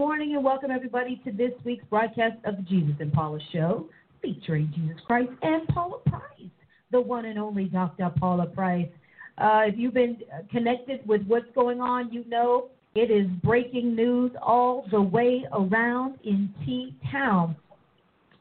Morning, and welcome everybody to this week's broadcast of the Jesus and Paula Show, featuring Jesus Christ and Paula Price, the one and only Dr. Paula Price. Uh, if you've been connected with what's going on, you know it is breaking news all the way around in T Town.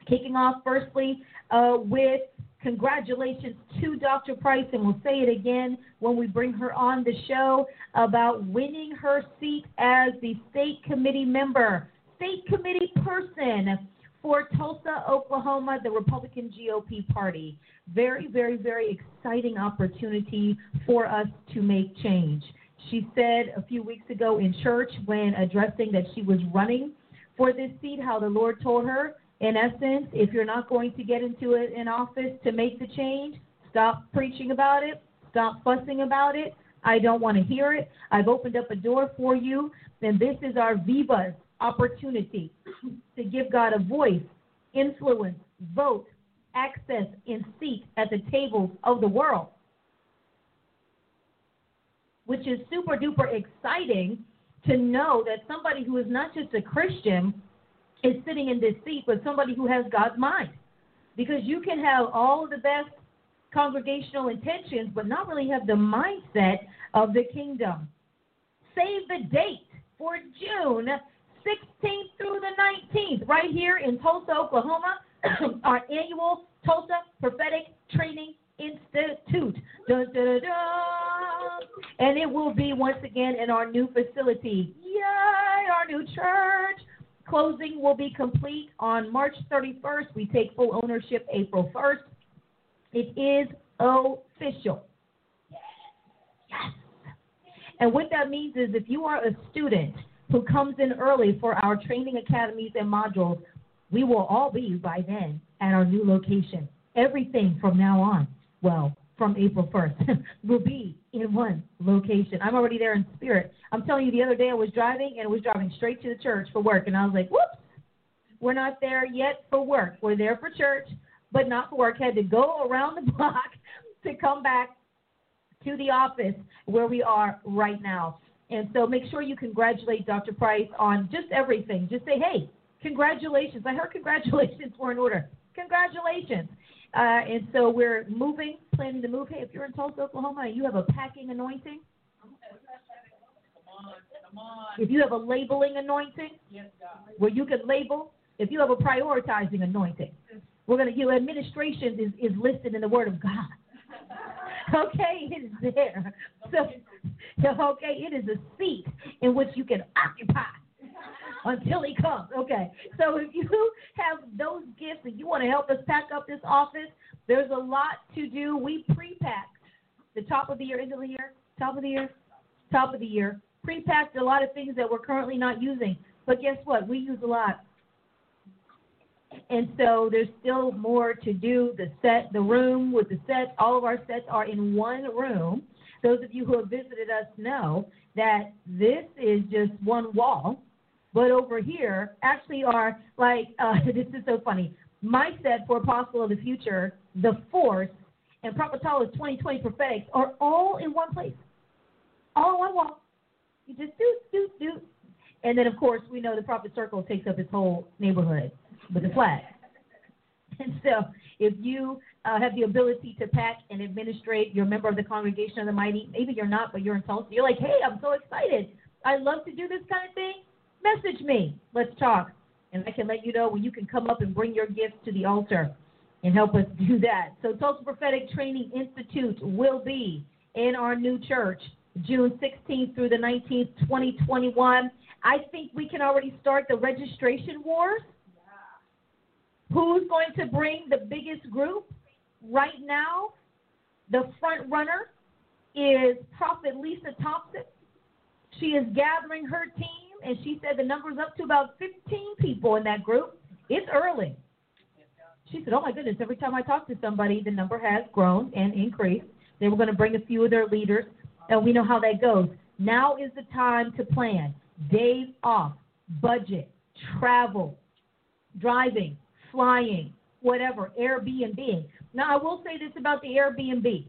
Kicking off firstly uh, with congratulations to Dr. Price, and we'll say it again when we bring her on the show about winning her seat as the state committee member, state committee person for Tulsa, Oklahoma, the Republican GOP party. Very, very, very exciting opportunity for us to make change. She said a few weeks ago in church when addressing that she was running for this seat, how the Lord told her in essence, if you're not going to get into in office to make the change, stop preaching about it, stop fussing about it. I don't want to hear it. I've opened up a door for you, and this is our Viva's opportunity to give God a voice, influence, vote, access, and seat at the tables of the world. Which is super duper exciting to know that somebody who is not just a Christian is sitting in this seat, but somebody who has God's mind. Because you can have all the best congregational intentions, but not really have the mindset of the kingdom. Save the date for June 16th through the 19th, right here in Tulsa, Oklahoma, our annual Tulsa Prophetic Training Institute. Dun, dun, dun, and it will be once again in our new facility. Yay, our new church. Closing will be complete on March 31st. We take full ownership April 1st. It is official. Yes. And what that means is if you are a student who comes in early for our training academies and modules, we will all be by then at our new location. Everything from now on, well, from April 1st, will be in one location. I'm already there in spirit. I'm telling you, the other day I was driving and I was driving straight to the church for work, and I was like, whoops, we're not there yet for work. We're there for church, but not for work. Had to go around the block to come back to the office where we are right now. And so make sure you congratulate Dr. Price on just everything. Just say, hey, congratulations. I heard congratulations were in order. Congratulations. Uh, and so we're moving, planning to move. Hey, if you're in Tulsa, Oklahoma, you have a packing anointing, if you have a labeling anointing, where you can label, if you have a prioritizing anointing, we're going to, you administration is, is listed in the Word of God. Okay, it is there. So, okay, it is a seat in which you can occupy until he comes. Okay, so if you have those gifts and you want to help us pack up this office, there's a lot to do. We pre-packed the top of the year, end of the year, top of the year, top of the year. Pre-packed a lot of things that we're currently not using, but guess what? We use a lot. And so there's still more to do. The set, the room with the sets, all of our sets are in one room. Those of you who have visited us know that this is just one wall. But over here, actually, are like, uh, this is so funny. My set for Apostle of the Future, The Force, and Prophet Tallah's 2020 Prophetics are all in one place, all in one wall. You just do, do, do. And then, of course, we know the Prophet Circle takes up its whole neighborhood with the flag. And so, if you uh, have the ability to pack and administrate, you're a member of the Congregation of the Mighty. Maybe you're not, but you're in Tulsa. You're like, hey, I'm so excited. I love to do this kind of thing. Message me. Let's talk. And I can let you know when you can come up and bring your gifts to the altar and help us do that. So, Tulsa Prophetic Training Institute will be in our new church June 16th through the 19th, 2021. I think we can already start the registration wars. Who's going to bring the biggest group? Right now, the front runner is Prophet Lisa Thompson. She is gathering her team, and she said the number's up to about 15 people in that group. It's early. She said, Oh my goodness, every time I talk to somebody, the number has grown and increased. They were going to bring a few of their leaders, and we know how that goes. Now is the time to plan days off, budget, travel, driving, flying, whatever, Airbnb. Now, I will say this about the Airbnb.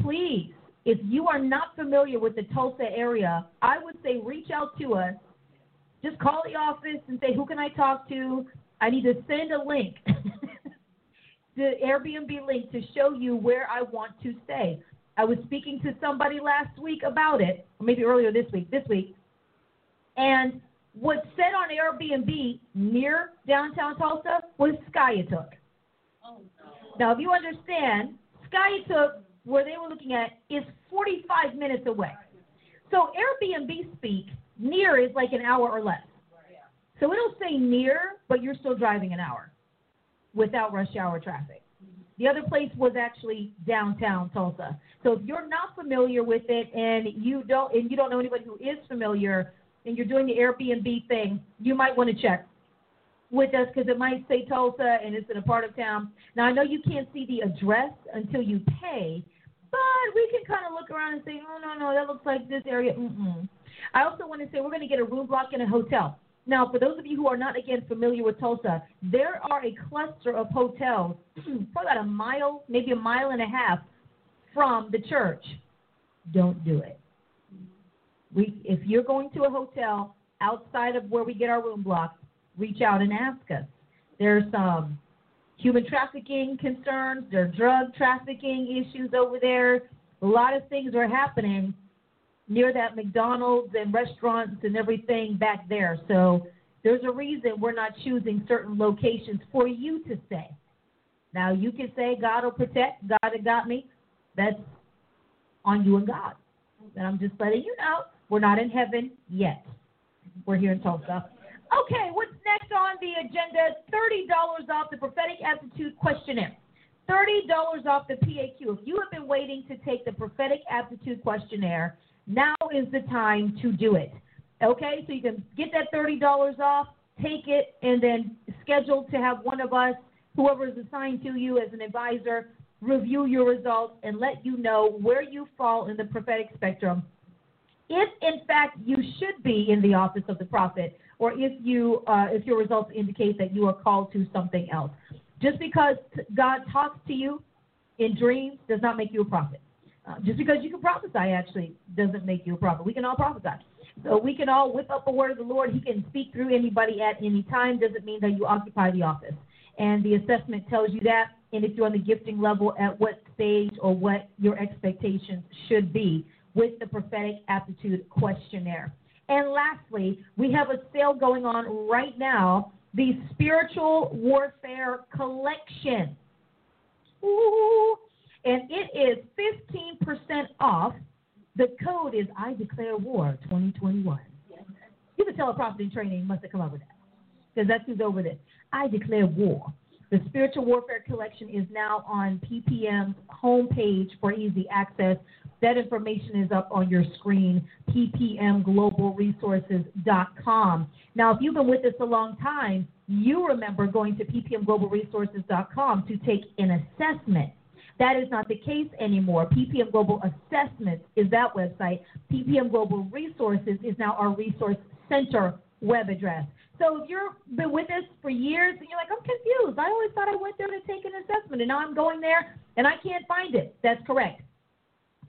Please, if you are not familiar with the Tulsa area, I would say reach out to us. Just call the office and say, Who can I talk to? I need to send a link, the Airbnb link to show you where I want to stay. I was speaking to somebody last week about it, or maybe earlier this week, this week, and what said on Airbnb near downtown Tulsa was Skiatook. Oh, no. Now, if you understand, Skiatook, where they were looking at, is 45 minutes away. So Airbnb speak, near is like an hour or less. So it'll say near, but you're still driving an hour without rush hour traffic. The other place was actually downtown Tulsa. So if you're not familiar with it and you don't and you don't know anybody who is familiar and you're doing the Airbnb thing, you might want to check with us because it might say Tulsa and it's in a part of town. Now I know you can't see the address until you pay, but we can kind of look around and say, oh no no, that looks like this area. Mm-mm. I also want to say we're going to get a room block in a hotel. Now, for those of you who are not again familiar with Tulsa, there are a cluster of hotels, probably about a mile, maybe a mile and a half from the church. Don't do it. We, if you're going to a hotel outside of where we get our room block, reach out and ask us. There's some human trafficking concerns, there are drug trafficking issues over there. A lot of things are happening near that McDonald's and restaurants and everything back there. So there's a reason we're not choosing certain locations for you to stay. Now you can say God will protect, God has got me. That's on you and God. And I'm just letting you know we're not in heaven yet. We're here in Tulsa. Okay, what's next on the agenda? $30 off the prophetic aptitude questionnaire. $30 off the PAQ. If you have been waiting to take the prophetic aptitude questionnaire, now is the time to do it. Okay, so you can get that $30 off, take it, and then schedule to have one of us, whoever is assigned to you as an advisor, review your results and let you know where you fall in the prophetic spectrum. If in fact you should be in the office of the prophet, or if you uh, if your results indicate that you are called to something else. Just because God talks to you in dreams does not make you a prophet. Uh, just because you can prophesy actually doesn't make you a prophet. We can all prophesy. So we can all whip up a word of the Lord. He can speak through anybody at any time. Doesn't mean that you occupy the office. And the assessment tells you that. And if you're on the gifting level, at what stage or what your expectations should be with the prophetic aptitude questionnaire. And lastly, we have a sale going on right now the Spiritual Warfare Collection. Ooh, and it is 15% off. The code is I Declare War 2021. You can tell a prophet in training must have come up with that because that's who's over this. I Declare War. The Spiritual Warfare Collection is now on PPM's homepage for easy access. That information is up on your screen, ppmglobalresources.com. Now, if you've been with us a long time, you remember going to ppmglobalresources.com to take an assessment that is not the case anymore. PPM Global Assessments is that website. PPM Global Resources is now our resource center web address. So if you've been with us for years and you're like, I'm confused. I always thought I went there to take an assessment and now I'm going there and I can't find it. That's correct.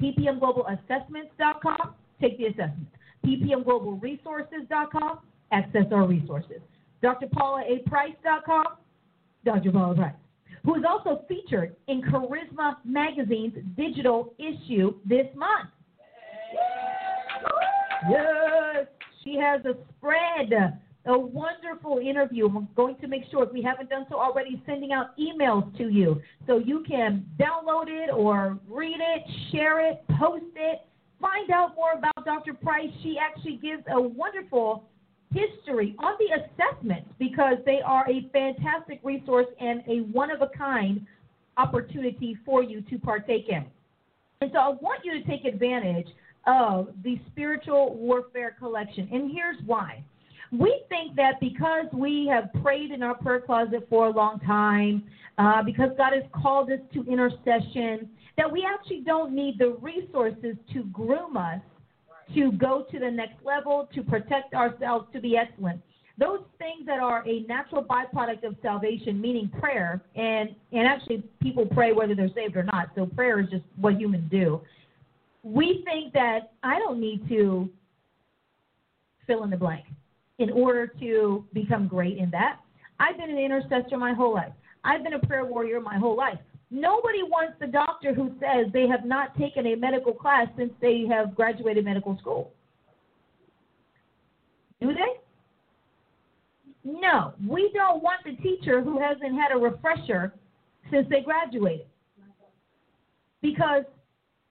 PPMGlobalAssessments.com, take the assessment. PPMGlobalResources.com, access our resources. DrPaulaAPrice.com, Dr. Paula Price who is also featured in Charisma Magazine's digital issue this month. Yes, she has a spread, a wonderful interview. I'm going to make sure, if we haven't done so already, sending out emails to you so you can download it or read it, share it, post it, find out more about Dr. Price. She actually gives a wonderful history on the assessments because they are a fantastic resource and a one of a kind opportunity for you to partake in. And so I want you to take advantage of the Spiritual Warfare Collection. And here's why. We think that because we have prayed in our prayer closet for a long time, uh, because God has called us to intercession, that we actually don't need the resources to groom us to go to the next level, to protect ourselves, to be excellent. Those things that are a natural byproduct of salvation, meaning prayer, and, and actually people pray whether they're saved or not, so prayer is just what humans do. We think that I don't need to fill in the blank in order to become great in that. I've been an intercessor my whole life. I've been a prayer warrior my whole life. Nobody wants the doctor who says they have not taken a medical class since they have graduated medical school. Do they? No, we don't want the teacher who hasn't had a refresher since they graduated. Because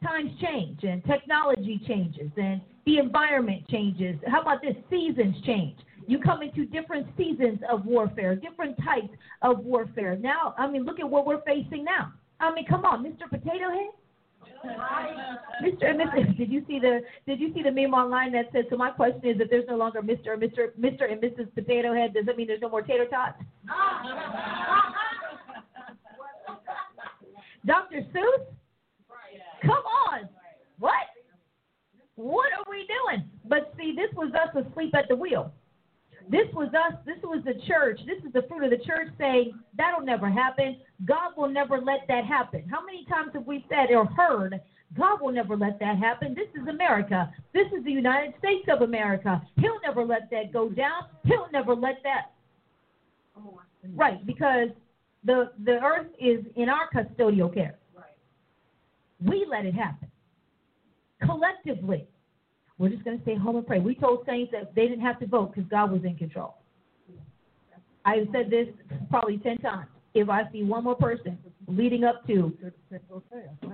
times change and technology changes and the environment changes. How about this? Seasons change. You come into different seasons of warfare, different types of warfare. Now, I mean, look at what we're facing now. I mean, come on, Mr. Potato Head. Mr. and Mrs. Did you see the Did you see the meme online that said? So my question is, if there's no longer Mr. and Mr. Mr. and Mrs. Potato Head, does that mean there's no more tater tots? Dr. Seuss? Come on. What? What are we doing? But see, this was us asleep at the wheel. This was us. This was the church. This is the fruit of the church saying that'll never happen. God will never let that happen. How many times have we said or heard, God will never let that happen? This is America. This is the United States of America. He'll never let that go down. He'll never let that. Right, because the the earth is in our custodial care. Right. We let it happen collectively. We're just going to stay home and pray. We told saints that they didn't have to vote because God was in control. I've said this probably 10 times. If I see one more person leading up to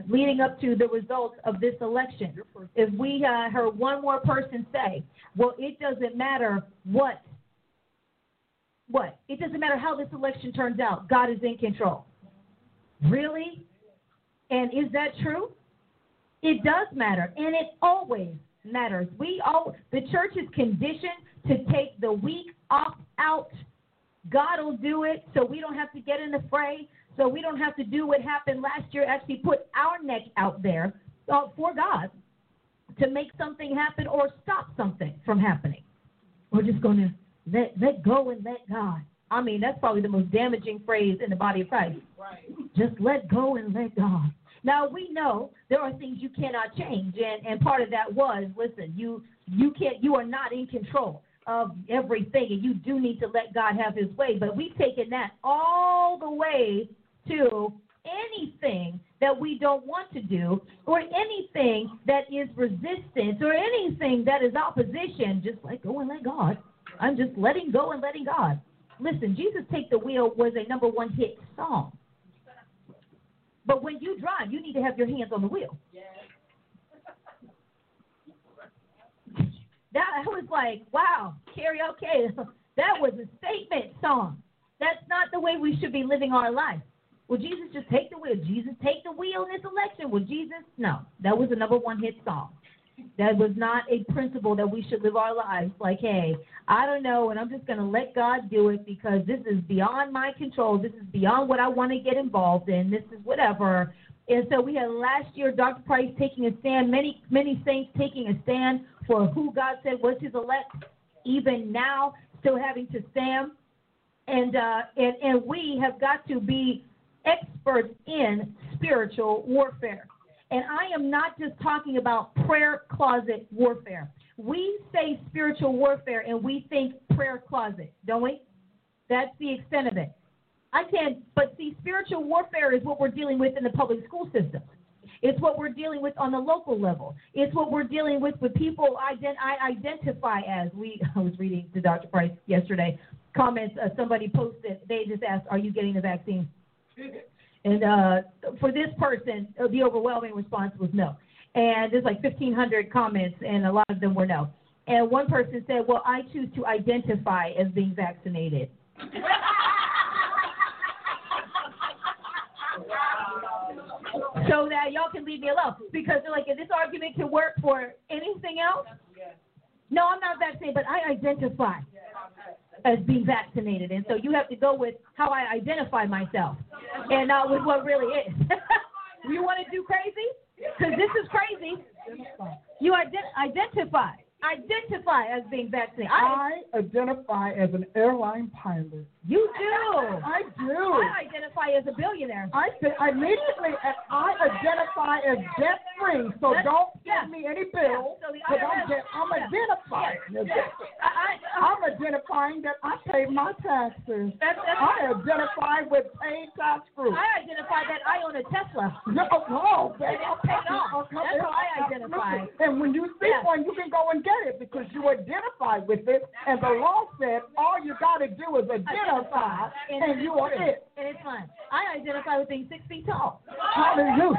leading up to the results of this election, if we uh, heard one more person say, "Well, it doesn't matter what what it doesn't matter how this election turns out, God is in control." Really? And is that true? It does matter, and it always matters. We all the church is conditioned to take the weak off out. God will do it, so we don't have to get in the fray. So we don't have to do what happened last year. Actually, put our neck out there uh, for God to make something happen or stop something from happening. We're just going to let let go and let God. I mean, that's probably the most damaging phrase in the body of Christ. Right. Just let go and let God. Now we know there are things you cannot change, and, and part of that was listen, you you can't you are not in control of everything, and you do need to let God have His way. But we've taken that all the way to anything that we don't want to do, or anything that is resistance, or anything that is opposition. Just let go and let God. I'm just letting go and letting God. Listen, Jesus Take the Wheel was a number one hit song. But when you drive, you need to have your hands on the wheel. Yes. that was like, wow, karaoke. that was a statement song. That's not the way we should be living our life. Will Jesus just take the wheel? Jesus take the wheel in this election? Will Jesus? No. That was a number one hit song. That was not a principle that we should live our lives like, hey, I don't know, and I'm just going to let God do it because this is beyond my control. This is beyond what I want to get involved in. This is whatever. And so we had last year Dr. Price taking a stand, many many saints taking a stand for who God said was his elect. Even now, still having to stand. And uh, and and we have got to be experts in spiritual warfare. And I am not just talking about prayer closet warfare. We say spiritual warfare and we think prayer closet, don't we? That's the extent of it. I can't, but see, spiritual warfare is what we're dealing with in the public school system. It's what we're dealing with on the local level. It's what we're dealing with with people ident- I identify as. We I was reading to Dr. Price yesterday comments. Uh, somebody posted. They just asked, "Are you getting the vaccine?" And uh, for this person, uh, the overwhelming response was no. And there's like 1,500 comments, and a lot of them were no. And one person said, Well, I choose to identify as being vaccinated. so that y'all can leave me alone. Because they're like, if this argument can work for anything else, no, I'm not vaccinated, but I identify as being vaccinated, and so you have to go with how I identify myself, and not with what really is. you want to do crazy? Because this is crazy. You ident- identify, identify as being vaccinated. I, I identify as an airline pilot. you do. I do. I identify as a billionaire. I say immediately, I identify as debt free. So That's- don't yeah. send me any bills So the because I'm, de- I'm yeah. identifying. as debt free. I, I, uh, I'm identifying that I pay my taxes. That's, that's I identify with paid tax group. I identify that I own a Tesla. No, no, it's paid off. That's how I identify. And when you see Yeah. one, you can go and get it because you identify with it. And the law said all you got to do is identify, and you are it. And it's fine. I identify with being six feet tall. Hallelujah.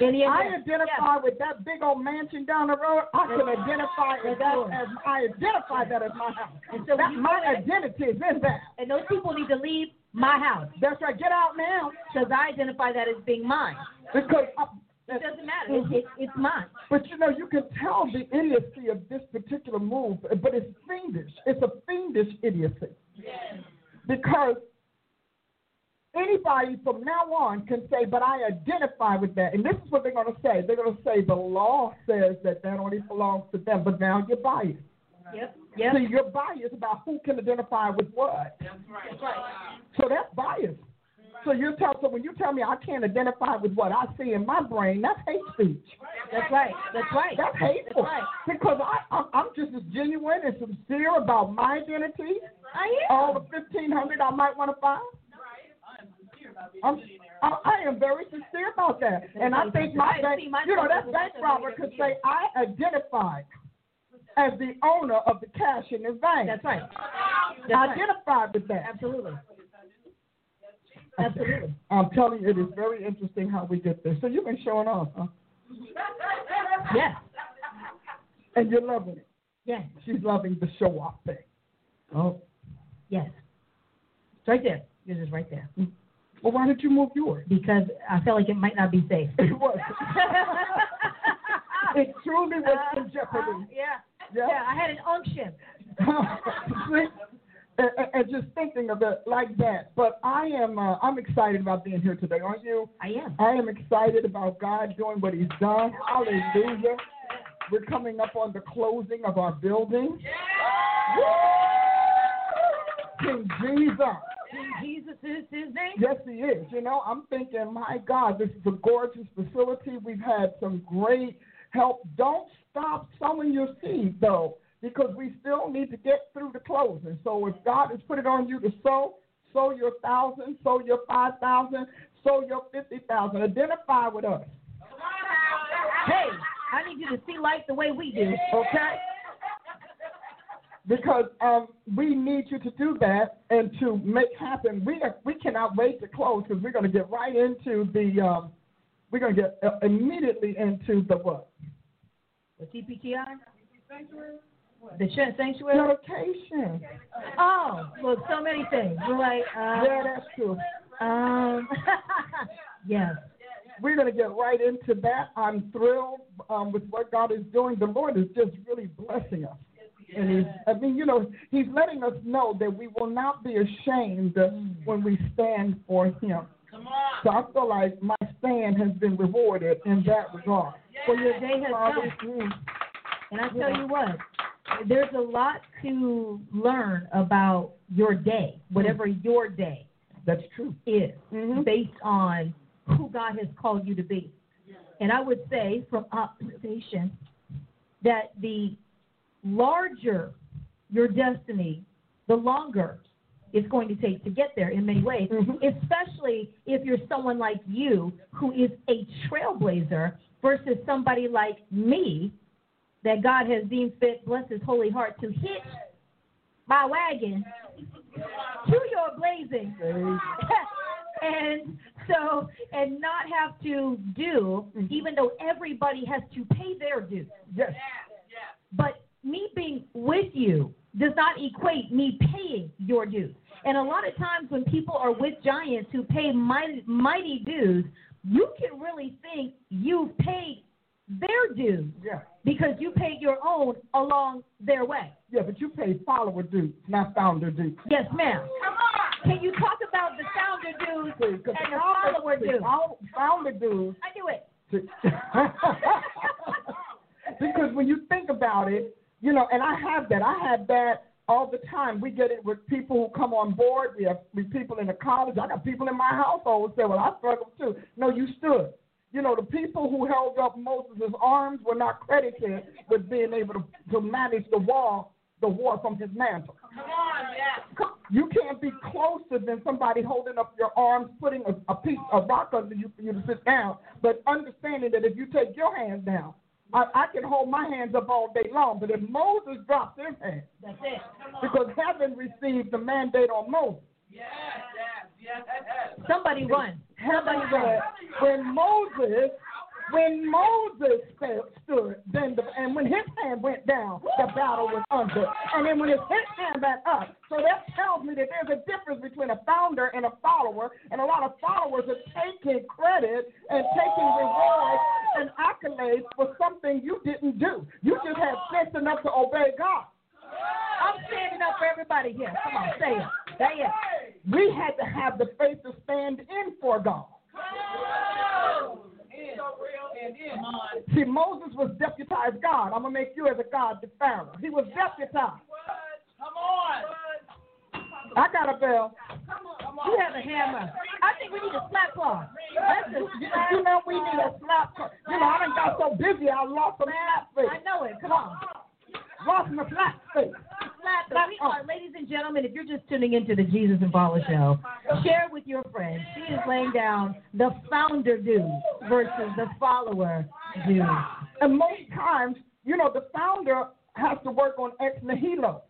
I identify with that big old mansion down the road. I can identify as that as I identify that as my house. And so that my identity is in that. And those people need to leave my house That's right. Get out now because I identify that as being mine. because. Uh, It doesn't matter. It's, it's, it's mine. But you know, you can tell the idiocy of this particular move, but it's fiendish. It's a fiendish idiocy. Yes. Because anybody from now on can say, but I identify with that. And this is what they're going to say. They're going to say the law says that that only belongs to them, but now you're biased. Yep. Yep. So you're biased about who can identify with what. That's right. So that's bias. So you tell so when you tell me I can't identify with what I see in my brain, that's hate speech. That's right. That's right. That's hateful That's right. because I I'm, I'm just as genuine and sincere about my identity. I am. All the fifteen hundred I might want to find. I'm, sincere about being. I, I am very sincere about that, and I think my bank, you know, that bank robber could say I identify as the owner of the cash in his bank. That's right. That's right. With that. Absolutely. Absolutely. I'm telling you, it is very interesting how we get there. So you've been showing off, huh? Yes. And you're loving it. Yes. She's loving the show off thing. Oh. Yes. It's right there. Yours is right there. Well, why did you move yours? Because I felt like it might not be safe. It was. it truly was Uh, in jeopardy. uh, yeah. Yeah. Yeah. I had an unction. And, and- just thinking of it like that. But I am, uh, I'm excited about being here today, aren't you? I am. I am excited about God doing what He's done. Hallelujah. We're coming up on the closing of our building. King Jesus. King Jesus is his name. Yes, he is. You know, I'm thinking, my God, this is a gorgeous facility. We've had some great help. Don't stop sowing your seed, though, because we still need to get through the closing. So if God has put it on you to sow, sow your thousand, sow your five thousand, sow your fifty thousand. Identify with us, Hey, I need you to see life the way we do. okay? Because um, we need you to do that and to make happen. We are, we cannot wait to close because we're going to get right into the um, we're going to get uh, immediately into the what The TPTI? The sanctuary? dedication. Oh, well, so many things. Like, uh, Yeah, that's true. um, yes. We're going to get right into that. I'm thrilled um, with what God is doing. The Lord is just really blessing us. And he's, I mean, you know, He's letting us know that we will not be ashamed when we stand for Him. So I feel like my stand has been rewarded in that regard. Well, your day has come. And I tell you what, there's a lot to learn about your day, whatever your day That's true. is, Mhm. based on who God has called you to be. And I would say, from observation, that the larger your destiny, the longer it's going to take to get there in many ways, Mhm. especially if you're someone like you who is a trailblazer versus somebody like me that God has deemed fit, bless his holy heart, to hitch my wagon to your blazing. and so, and not have to do, mm-hmm. even though everybody has to pay their dues. Yes. But me being with you does not equate me paying your dues. And a lot of times when people are with giants who pay mighty, mighty dues, you can really think you've paid their dues Yeah. because you paid your own along their way. Yeah, but you pay follower dues, not founder dues. Yes, ma'am. Come on. Can you talk about the founder dues See, and 'cause the follower see, dues? fou- Founder dues I knew it. because when you think about it, you know, and I have that. I have that all the time. We get it with people who come on board. We have we people in the college. I got people in my household who say, "Well, I struggle too." No, you stood. You know, the people who held up Moses' arms were not credited with being able to, to manage the wall, the war from his mantle. Come on, yeah. You can't be closer than somebody holding up your arms, putting a, a piece of rock under you for you to sit down. But understanding that if you take your hands down, I, I can hold my hands up all day long. But if Moses drops his hands, That's it. because heaven received the mandate on Moses. Somebody run. Somebody run. when Moses, when Moses stood, then the, and when his hand went down, the battle was under. And then when his his hand went up, so that tells me that there's a difference between a founder and a follower. And a lot of followers are taking credit and taking rewards and accolades for something you didn't do. You just had sense enough to obey God. I'm standing up for everybody here. Come on, say it. Say it. We had to have the faith to stand in for God. See, Moses was deputized God. I'm gonna make you as a God the Pharaoh. He was deputized. Come on. I got a bell. Come on. You have a hammer. I think we need a slap a You, know we need a slap. You know I done got so busy I lost some slap I know it. Come on. Lost my slap face. Slap. But we are, ladies and gentlemen, if you're just tuning into the Jesus and Paula show, share with your friends. She is laying down the founder dues versus the follower dues. And most times, you know, the founder has to work on ex nihilo.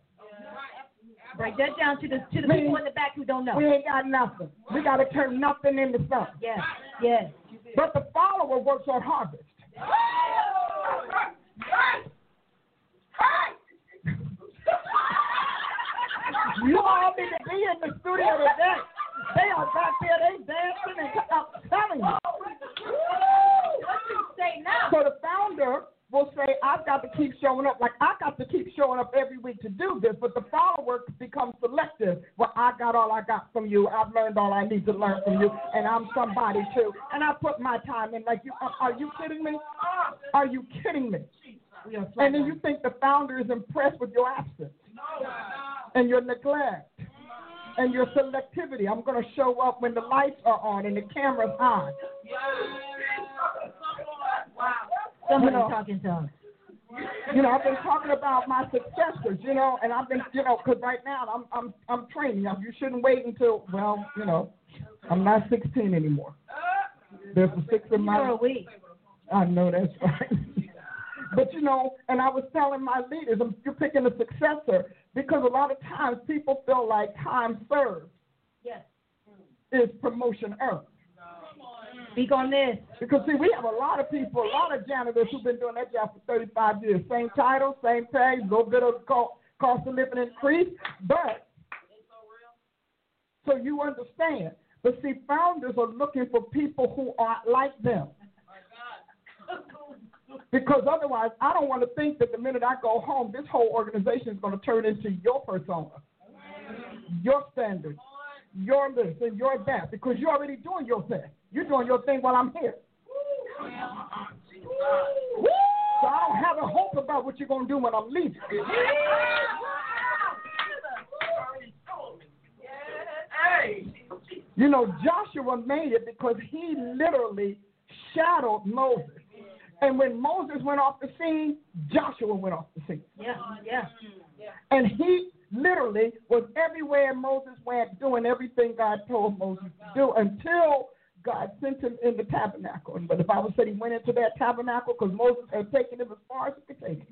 Break that down to the to the people in the back who don't know. We ain't got nothing. We got to turn nothing into something. Yes, yes. But the follower works on harvest. You all need to be in the studio today. They are back there, they dancing and I'm telling you. What you say now? So the founder will say, I've got to keep showing up. Like I got to keep showing up every week to do this, but the follower becomes selective. Well, I got all I got from you. I've learned all I need to learn from you, and I'm somebody too. And I put my time in. Like you, are- you kidding me? Are you kidding me? And then you think the founder is impressed with your absence and your neglect and your selectivity. I'm going to show up when the lights are on and the camera's on. somebody you know. talking to us. You know, I've been talking about my successors, you know, and I've been, you know, because right now I'm, I'm, I'm training. You shouldn't wait until, well, you know, I'm not 16 anymore. There's a six in So are my. we. I know that's right. but you know, and I was telling my leaders, I'm- you're picking a successor because a lot of times people feel like time served Yes. is promotion earned. Speak on this. Because see, we have a lot of people, a lot of janitors who've been doing that job for 35 years. Same title, same pay, a little bit of co- cost of living increase, but so you understand. But see, founders are looking for people who are like them. Because otherwise, I don't want to think that the minute I go home, this whole organization is going to turn into your persona, your standards, your this and your that, because you're already doing your thing. You're doing your thing while I'm here. So I don't have a hope about what you're going to do when I'm leaving. You know, Joshua made it because he literally shadowed Moses. And when Moses went off the scene, Joshua went off the scene. Yeah, yeah. And he literally was everywhere Moses went, doing everything God told Moses to do until God sent him in the tabernacle. And but the Bible said he went into that tabernacle because Moses had taken him as far as he could take him.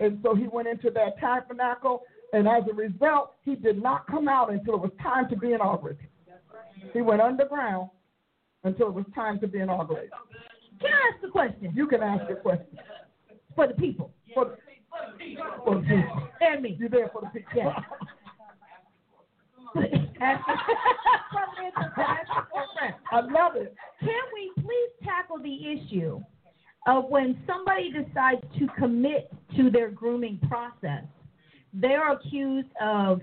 And so he went into that tabernacle, and as a result, he did not come out until it was time to be inaugurated. He went underground until it was time to be inaugurated. Can I ask a question You can ask your question. for the people For the, for the people. and me? You're there for the people. Yes. I love it. Can we please tackle the issue of when somebody decides to commit to their grooming process, they're accused of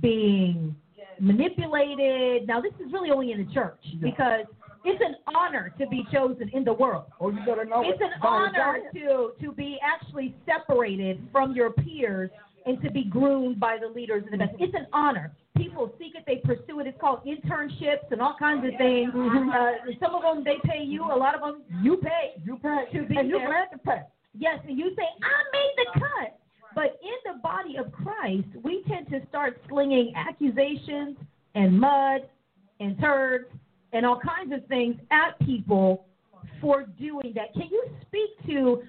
being manipulated. Now, this is really only in the church because it's an honor to be chosen in the world. Oh, you better know It's it. an honor to to be actually separated from your peers and to be groomed by the leaders of the best. It's an honor. People seek it, they pursue it. It's called internships and all kinds of things. Uh, some of them they pay you, a lot of them you pay. You pay. To be and you're glad to pay. Yes, and you say, I made the cut. But in the body of Christ, we tend to start slinging accusations and mud and turds and all kinds of things at people for doing that. Can you speak to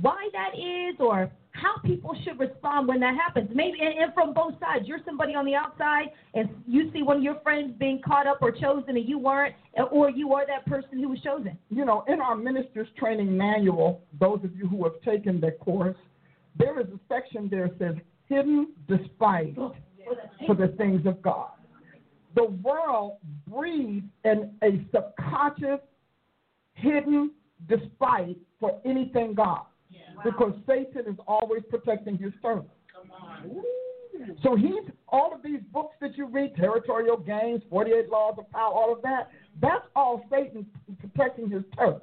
why that is or how people should respond when that happens? Maybe and, and from both sides. You're somebody on the outside and you see one of your friends being caught up or chosen and you weren't, or you are that person who was chosen. You know, in our minister's training manual, those of you who have taken that course, there is a section there that says hidden despite oh, for the things of God. The world breathes in a subconscious hidden despite for anything God. Because Satan is always protecting his servants. So he's all of these books that you read, territorial games, 48 laws of power, all of that, that's all Satan protecting his turf.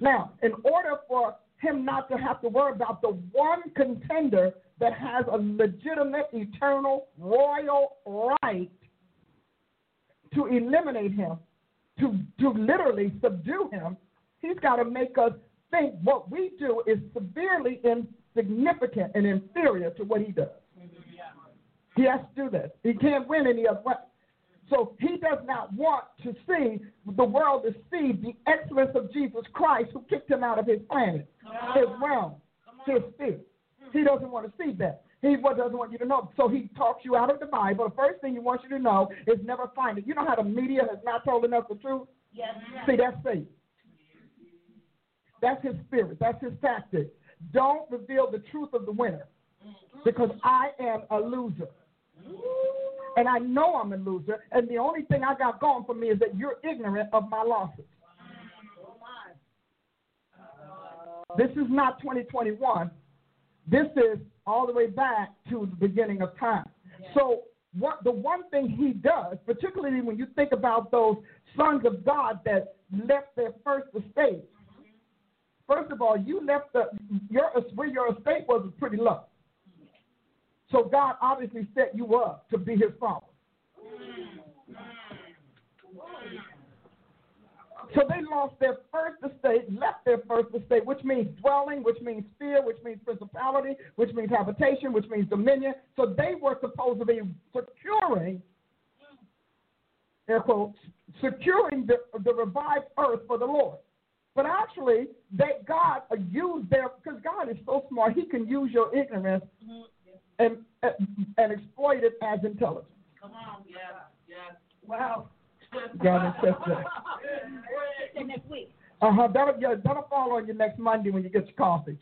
Now, in order for him not to have to worry about the one contender that has a legitimate, eternal, royal right to eliminate him, to, to literally subdue him, he's got to make us think what we do is severely insignificant and inferior to what he does. He has to do this. He can't win any other way. So he does not want to see the world to see the excellence of Jesus Christ who kicked him out of his planet, his realm, his spirit. He doesn't want to see that. He doesn't want you to know. So he talks you out of the Bible. The first thing he wants you to know is never find it. You know how the media has not told enough the truth? Yes. See, that's Satan. That's his spirit. That's his tactic. Don't reveal the truth of the winner mm-hmm. because I am a loser. And I know I'm a loser. And the only thing I got going for me is that you're ignorant of my losses. Oh, this is not 2021. This is all the way back to the beginning of time. So what the one thing he does, particularly when you think about those sons of God that left their first estate. First of all, you left the your where your estate was was pretty low. So God obviously set you up to be his father. So they lost their first estate, left their first estate, which means dwelling, which means fear, which means principality, which means habitation, which means dominion. So they were supposed to be securing, air quotes, securing the, the revived earth for the Lord. But actually, they, God used their, because God is so smart, he can use your ignorance mm-hmm. and, and exploit it as intelligence. Come on, yeah, yeah. Wow. God just that. Uh huh. That'll yeah, that'll fall on you next Monday when you get your coffee.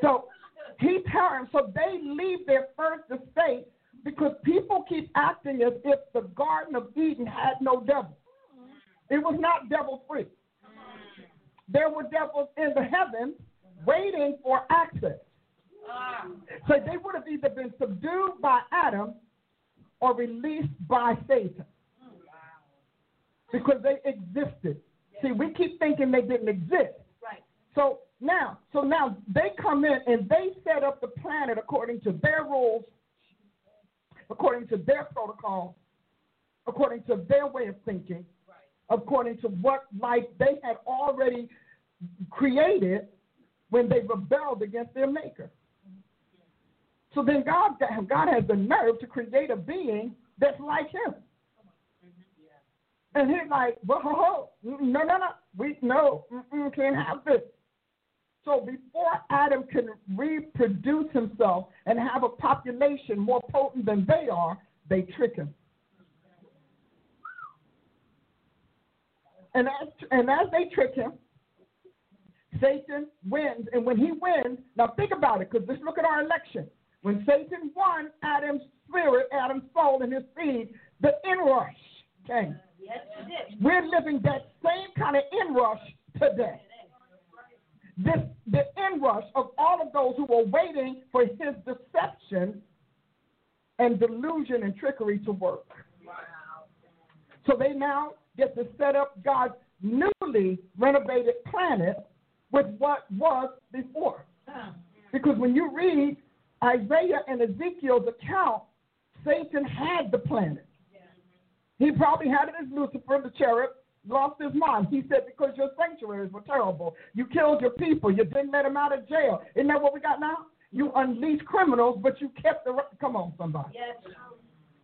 So he turned. So they leave their first estate because people keep acting as if the Garden of Eden had no devil. It was not devil free. There were devils in the heavens waiting for access. So they would have either been subdued by Adam or released by Satan because they existed. See, we keep thinking they didn't exist. Right. So now, so now they come in and they set up the planet according to their rules, according to their protocol, according to their way of thinking, according to what life they had already created when they rebelled against their maker. So then God, God has the nerve to create a being that's like him. And he's like, well, ho, ho, no, no, no, we no, can't have this. So before Adam can reproduce himself and have a population more potent than they are, they trick him. And as, and as they trick him, Satan wins. And when he wins, now think about it, because let's look at our election. When Satan won Adam's spirit, Adam's soul, and his seed, the inrush came. We're living that same kind of inrush today. This the inrush of all of those who were waiting for his deception and delusion and trickery to work. So they now get to set up God's newly renovated planet with what was before. Because when you read Isaiah and Ezekiel's account, Satan had the planet. He probably had it as Lucifer, the cherub, lost his mind. He said, Because your sanctuaries were terrible. You killed your people. You didn't let them out of jail. Isn't that what we got now? You unleashed criminals, but you kept the. Come on, somebody. Yes.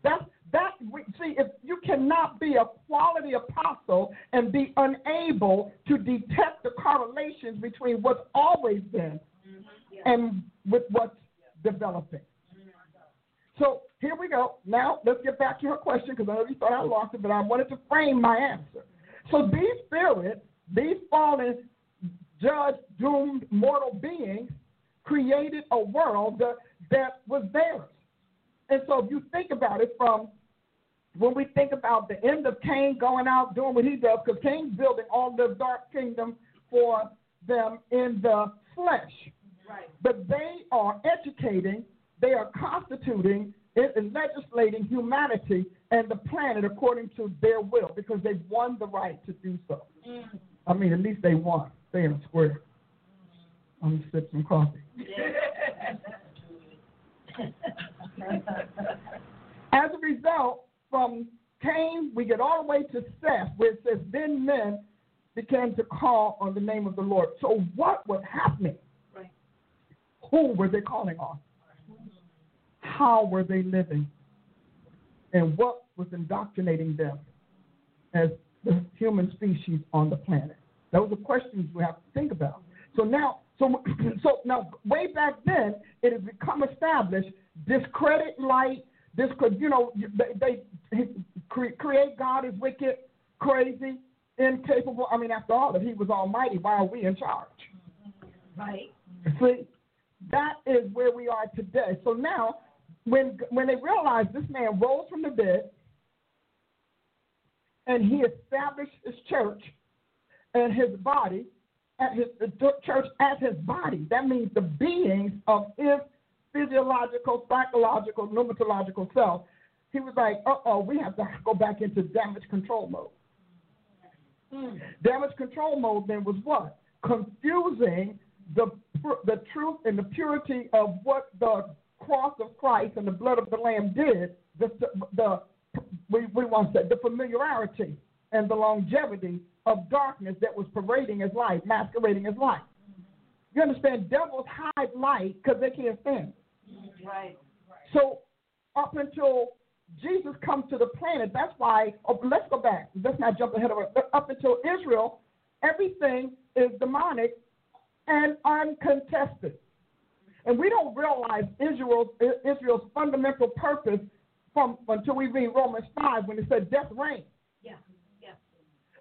That's that. We, see, if you cannot be a quality apostle and be unable to detect the correlations between what's always been mm-hmm. and with what's developing. So here we go. Now let's get back to her question because I know you thought I lost it, but I wanted to frame my answer. So these spirits, these fallen, judged, doomed mortal beings, created a world that, that was theirs. And so if you think about it from when we think about the end of Cain going out doing what he does, because Cain's building all the dark kingdom for them in the flesh. Right. But they are educating, they are constituting and legislating humanity and the planet according to their will because they've won the right to do so. Mm. I mean, at least they won. They in a square. Mm. I'm gonna sip some coffee. As a result, from Cain, we get all the way to Seth, where it says, Then men began to call on the name of the Lord. So, what was happening? Right. Who were they calling on? How were they living? And what was indoctrinating them as the human species on the planet? Those are questions we have to think about. So now, so so now, way back then, it has become established. Discredit light. Discredit. You know, they, they create God as wicked, crazy, incapable. I mean, after all, if He was Almighty, why are we in charge? Right. See, that is where we are today. So now, when when they realized this man rose from the dead and he established his church and his body at his the church as his body, that means the beings of his physiological, psychological, pneumatological self. He was like, uh oh, we have to go back into damage control mode. Damage control mode then was what? Confusing the the truth and the purity of what the cross of Christ and the blood of the Lamb did. The the we, we want to say the familiarity and the longevity of darkness that was parading as light, masquerading as light. You understand? Devils hide light because they can't stand. it. Right. So up until Jesus comes to the planet, that's why. Oh, let's go back. Let's not jump ahead of it. Up until Israel, everything is demonic and uncontested. And we don't realize Israel's Israel's fundamental purpose from until we read Romans five when it said death reigned Yeah. Yeah.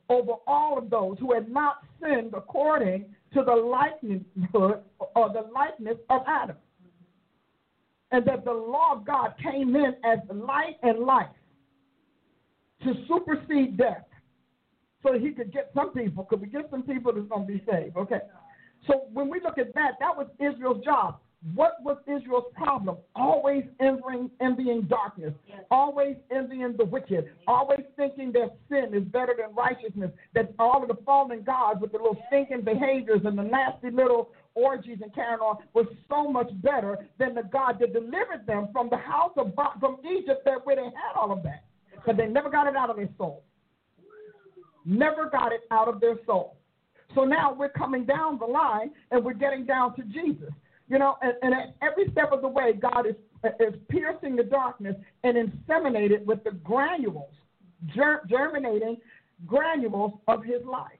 over all of those who had not sinned according to the likeness or the likeness of Adam. And that the law of God came in as light and life to supersede death. So he could get some people, could we get some people that's going to be saved? Okay. So when we look at that, that was Israel's job. What was Israel's problem? Always envying, envying darkness, Yes. always envying the wicked, always thinking that sin is better than righteousness, that all of the fallen gods with the little stinking behaviors and the nasty little orgies and carrying on was so much better than the God that delivered them from the house of from Egypt that where they had all of that. But they never got it out of their soul. Never got it out of their soul. So now we're coming down the line and we're getting down to Jesus. You know, and, and at every step of the way, God is is piercing the darkness and inseminate it with the granules, ger- germinating granules of His life,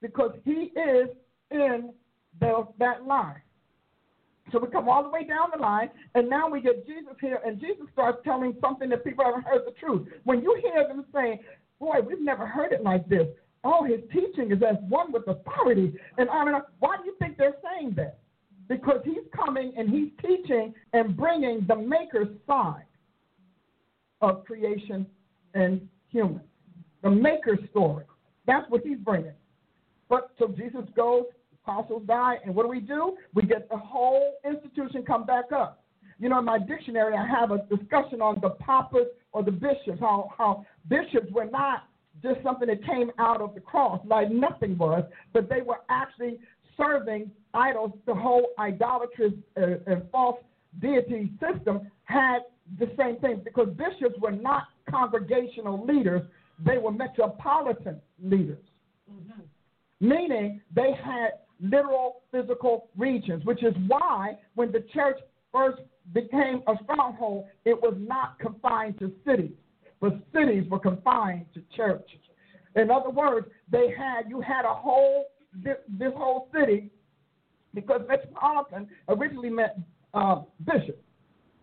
because He is in the, that line. So we come all the way down the line, and now we get Jesus here, and Jesus starts telling something that people haven't heard the truth. When you hear them saying, "Boy, we've never heard it like this," oh, his teaching is as one with authority, and I mean, why do you think they're saying that? Because he's coming and he's teaching and bringing the maker's side of creation and human. The maker's story. That's what he's bringing. But so Jesus goes, apostles die, and what do we do? We get the whole institution come back up. You know, in my dictionary, I have a discussion on the papas or the bishops, how, how bishops were not just something that came out of the cross, like nothing was, but they were actually serving idols. The whole idolatrous uh, and false deity system had the same thing because bishops were not congregational leaders, they were metropolitan leaders. Mm-hmm. Meaning they had literal physical regions, which is why when the church first became a stronghold, it was not confined to cities, but cities were confined to churches. In other words, they had you had a whole this, this whole city because metropolitan originally meant uh, bishop,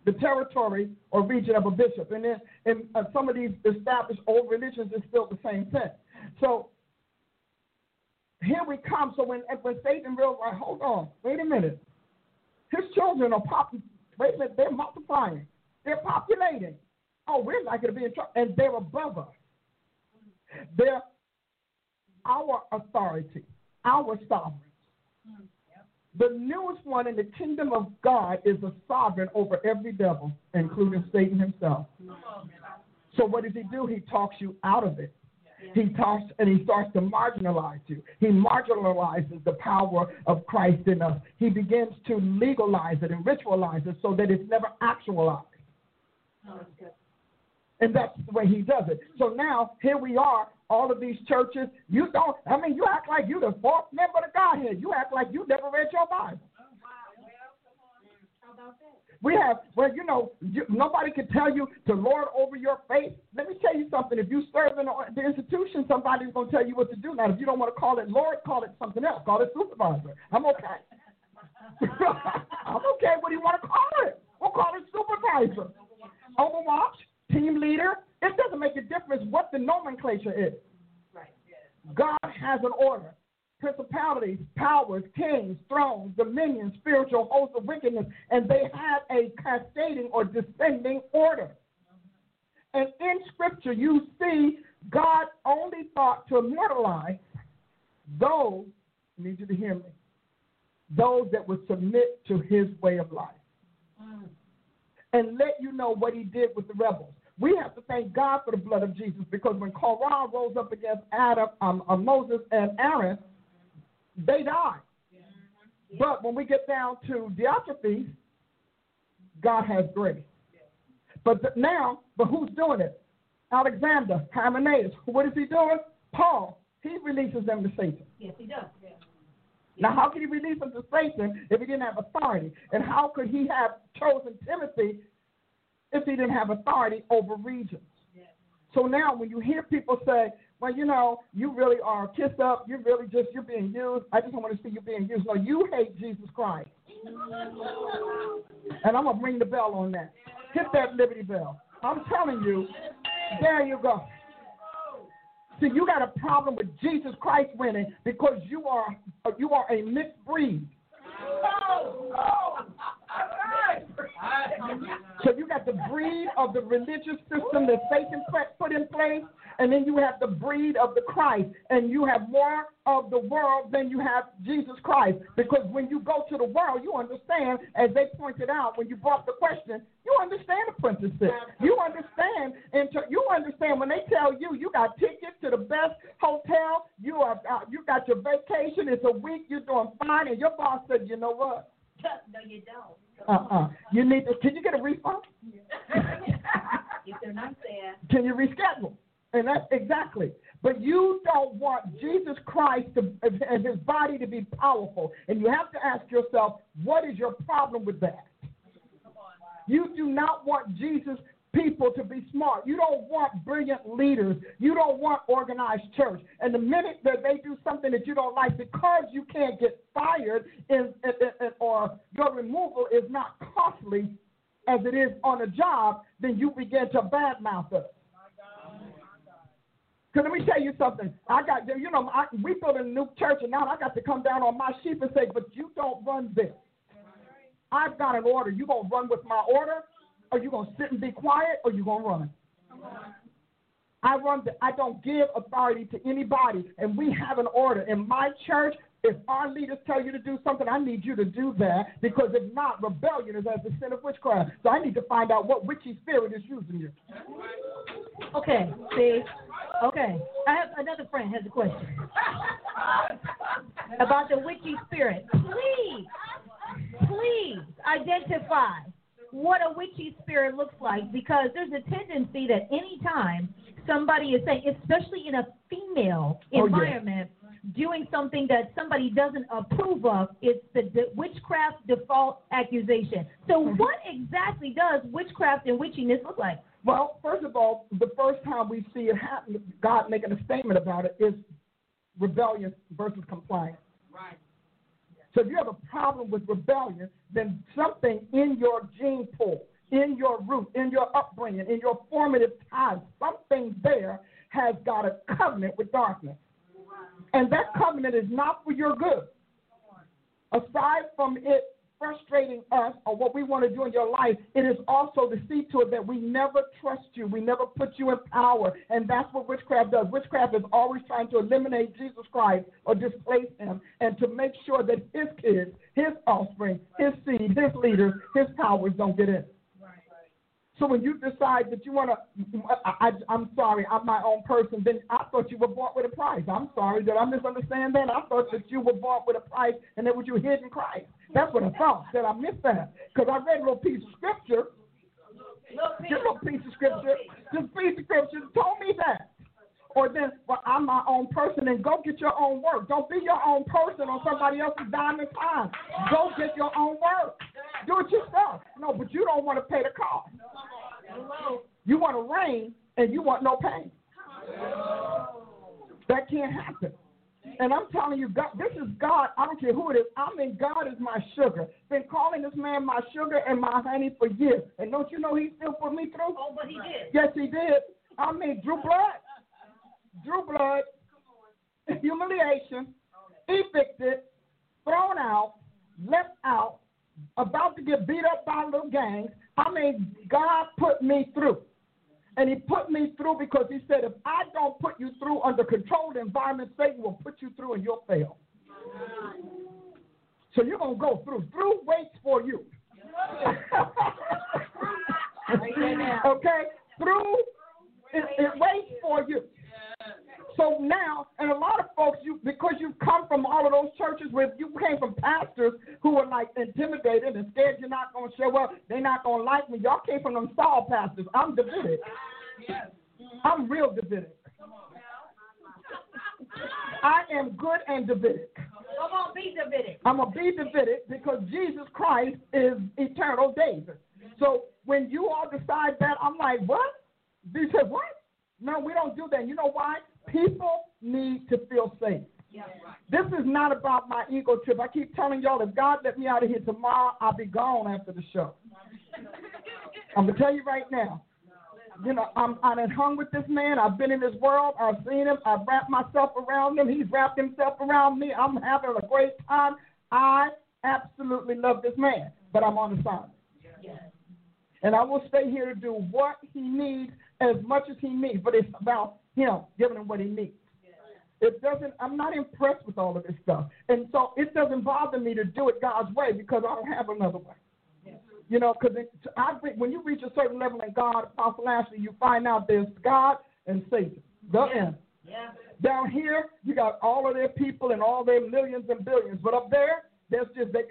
the territory or region of a bishop, and then in uh, some of these established old religions, it's still the same thing. So here we come. So when when Satan realized, hold on, wait a minute, his children are popping. Wait a minute, they're multiplying, they're populating. Oh, we're going to be in trouble, and they're above us. They're our authority, our sovereigns. The newest one in the kingdom of God is a sovereign over every devil, including Satan himself. So what does he do? He talks you out of it. He talks and he starts to marginalize you. He marginalizes the power of Christ in us. He begins to legalize it and ritualize it so that it's never actualized. Oh, And that's the way he does it. So now here we are, all of these churches. You don't. I mean, you act like you're the fourth member of Godhead. You act like you never read your Bible. We have, well, you know, you, nobody can tell you to lord over your faith. Let me tell you something. If you serve in the institution, somebody's going to tell you what to do. Now, if you don't want to call it Lord, call it something else. Call it supervisor. I'm okay. I'm okay. What do you want to call it? We'll call it supervisor. Overwatch, team leader. It doesn't make a difference what the nomenclature is. God has an order principalities, powers, kings, thrones, dominions, spiritual hosts of wickedness, and they have a cascading or descending order. Mm-hmm. And in Scripture, you see God only thought to immortalize those, I need you to hear me, those that would submit to his way of life. Mm. And let you know what he did with the rebels. We have to thank God for the blood of Jesus because when Korah rose up against Adam, um, uh, Moses and Aaron, they died. But when we get down to Diotrephes, God has grace. But now, but who's doing it? Alexander, Hymenaeus. What is he doing? Paul. He releases them to Satan. Yes, he does. Now, how could he release them to Satan if he didn't have authority? And how could he have chosen Timothy if he didn't have authority over regions? So now, when you hear people say, well, you know, you really are kissed up. You're really just, you're being used. I just don't want to see you being used. No, you hate Jesus Christ. And I'm going to ring the bell on that. Hit that Liberty Bell. I'm telling you, there you go. See, you got a problem with Jesus Christ winning because you are you are a mixed breed. So you got the breed of the religious system that Satan put in place, and then you have the breed of the Christ, and you have more of the world than you have Jesus Christ. Because when you go to the world, you understand, as they pointed out when you brought the question, you understand apprenticeship. You understand, and you understand when they tell you you got tickets to the best hotel, you are uh, you got your vacation, it's a week, you're doing fine, and your boss said, you know what? No, you don't. Uh-uh. You need to. Can you get a refund? if they're not there. Can you reschedule? And that's exactly. But you don't want Jesus Christ to, and his body to be powerful. And you have to ask yourself, what is your problem with that? You do not want Jesus people to be smart. You don't want brilliant leaders. You don't want organized church. And the minute that they do something that you don't like, because you can't get fired in, in, in, or your removal is not costly as it is on a job, then you begin to badmouth us. Because let me tell you something. I got, you know, I, we built a new church, and now I got to come down on my sheep and say, but you don't run this. I've got an order. You gonna run with my order, or you gonna sit and be quiet, or you gonna run? I run. The, I don't give authority to anybody, and we have an order in my church. If our leaders tell you to do something, I need you to do that because if not, rebellion is as the sin of witchcraft. So I need to find out what witchy spirit is using you. Okay, see? Okay. I have another friend has a question. About the witchy spirit. Please, please identify what a witchy spirit looks like because there's a tendency that anytime somebody is saying, especially in a female Oh, yeah. environment, doing something that somebody doesn't approve of, it's the, the witchcraft default accusation. So, Mm-hmm. what exactly does witchcraft and witchiness look like? Well, first of all, the first time we see it happen, God making a statement about it is rebellion versus compliance. Right. So if you have a problem with rebellion, then something in your gene pool, in your root, in your upbringing, in your formative ties, something there has got a covenant with darkness. And that covenant is not for your good. Aside from it frustrating us or what we want to do in your life, it is also to see to it that we never trust you. We never put you in power. And that's what witchcraft does. Witchcraft is always trying to eliminate Jesus Christ or displace him and to make sure that his kids, his offspring, his seed, his leaders, his powers don't get in. So when you decide that you want to, I, I'm sorry, I'm my own person, then I thought you were bought with a price. I'm sorry, that I misunderstand that? I thought that you were bought with a price and that was you hid in Christ. That's what I thought. Did I miss that? Because I read a little piece of scripture. Just a little piece of scripture. A piece of scripture told me that. Or then, well, I'm my own person, and go get your own work. Don't be your own person on somebody else's dime and time. Go get your own work. Do it yourself. No, but you don't want to pay the cost. You want to reign, and you want no pain. That can't happen. And I'm telling you, God, this is God. I don't care who it is. I mean, God is my sugar. Been calling this man my sugar and my honey for years. And don't you know he still put me through? Oh, but he did. Yes, he did. I mean, drew blood. Drew blood. Humiliation. Evicted. Thrown out. Left out. About to get beat up by little gangs. I mean, God put me through. And he put me through because he said, if I don't put you through under controlled environment, Satan will put you through and you'll fail. So you're going to go through. Through waits for you. okay? Through, it, it waits for you. So now, and a lot of folks, you because you've come from all of those churches where you came from pastors who were like intimidated and scared you're not going to show up, they're not going to like me. Y'all came from them Saul pastors. I'm Davidic. I'm real Davidic. I am good and Davidic. Come on, be Davidic. I'm going to be Davidic because Jesus Christ is eternal David. So when you all decide that, I'm like, what? They said, what? No, we don't do that. You know why? People need to feel safe. This is not about my ego trip. I keep telling y'all, if God let me out of here tomorrow, I'll be gone after the show. I'm gonna tell you right now. You know, I'm I done hung with this man. I've been in this world. I've seen him. I've wrapped myself around him. He's wrapped himself around me. I'm having a great time. I absolutely love this man, but I'm on assignment. And I will stay here to do what he needs as much as he needs, but it's about him giving him what he needs. It doesn't. I'm not impressed with all of this stuff, and so it doesn't bother me to do it God's way because I don't have another way. You know, because I think when you reach a certain level in God, Apostle Ashley, you find out there's God and Satan. The end. Yeah. Down here, you got all of their people and all their millions and billions, but up there, there's just they,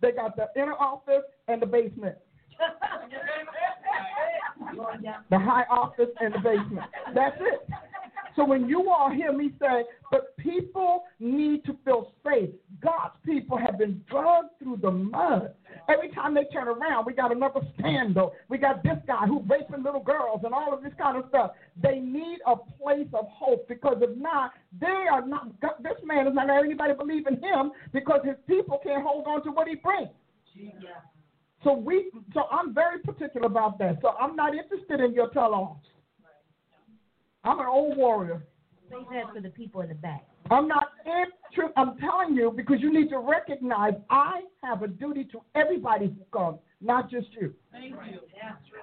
they got the inner office and the basement, the high office and the basement. That's it. So when you all hear me say, but people need to feel safe, God's people have been dragged through the mud. Every time they turn around, we got another scandal. We got this guy who's raping little girls and all of this kind of stuff. They need a place of hope because if not, they are not. This man is not letting anybody believe in him because his people can't hold on to what he brings. So we, so I'm very particular about that. So I'm not interested in your tell-offs. I'm an old warrior. Say that for the people in the back. I'm not true. I'm telling you because you need to recognize I have a duty to everybody who comes, not just you. Thank you.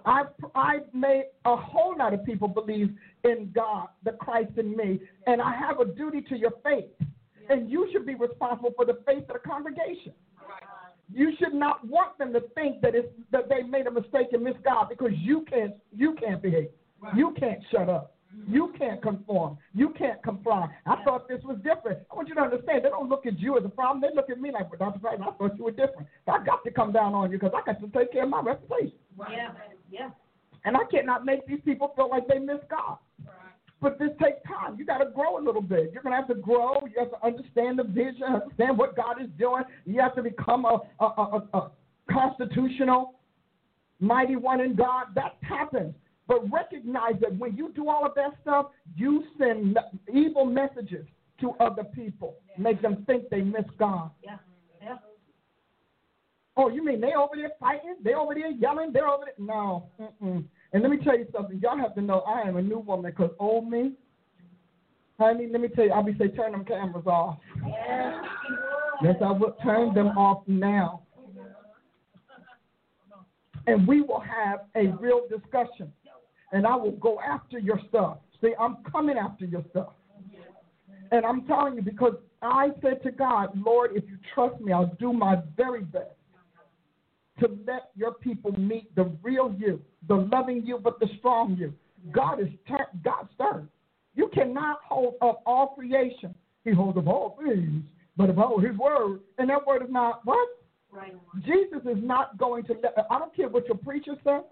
I've, I've made a whole lot of people believe in God, the Christ in me, and I have a duty to your faith. And you should be responsible for the faith of the congregation. You should not want them to think that it's that they made a mistake and miss God because you can't you can't behave. You can't shut up. Mm-hmm. You can't conform. You can't comply. I thought this was different. I want you to understand, they don't look at you as a problem. They look at me like, well, Dr. Price, I thought you were different. So I got to come down on you because I got to take care of my reputation. Yeah, yeah. And I cannot make these people feel like they miss God. But this takes time. You got to grow a little bit. You're going to have to grow. You have to understand the vision, understand what God is doing. You have to become a, a, a, a constitutional, mighty one in God. That happens. But recognize that when you do all of that stuff, you send evil messages to other people, make them think they miss God. Yeah. Yeah. Oh, you mean they over there fighting? They over there yelling? They're over there? No. Mm-mm. And let me tell you something. Y'all have to know I am a new woman because old me, honey, let me tell you, I'll be say turn them cameras off. Yeah. Yes, I will turn them off now. And we will have a real discussion and I will go after your stuff. See, I'm coming after your stuff. And I'm telling you because I said to God, Lord, if you trust me, I'll do my very best to let your people meet the real you, the loving you, but the strong you. God is ter- God's third. You cannot hold up all creation. He holds up all things, but about His word, and that word is not what Right. Jesus is not going to let, I don't care what your preacher says.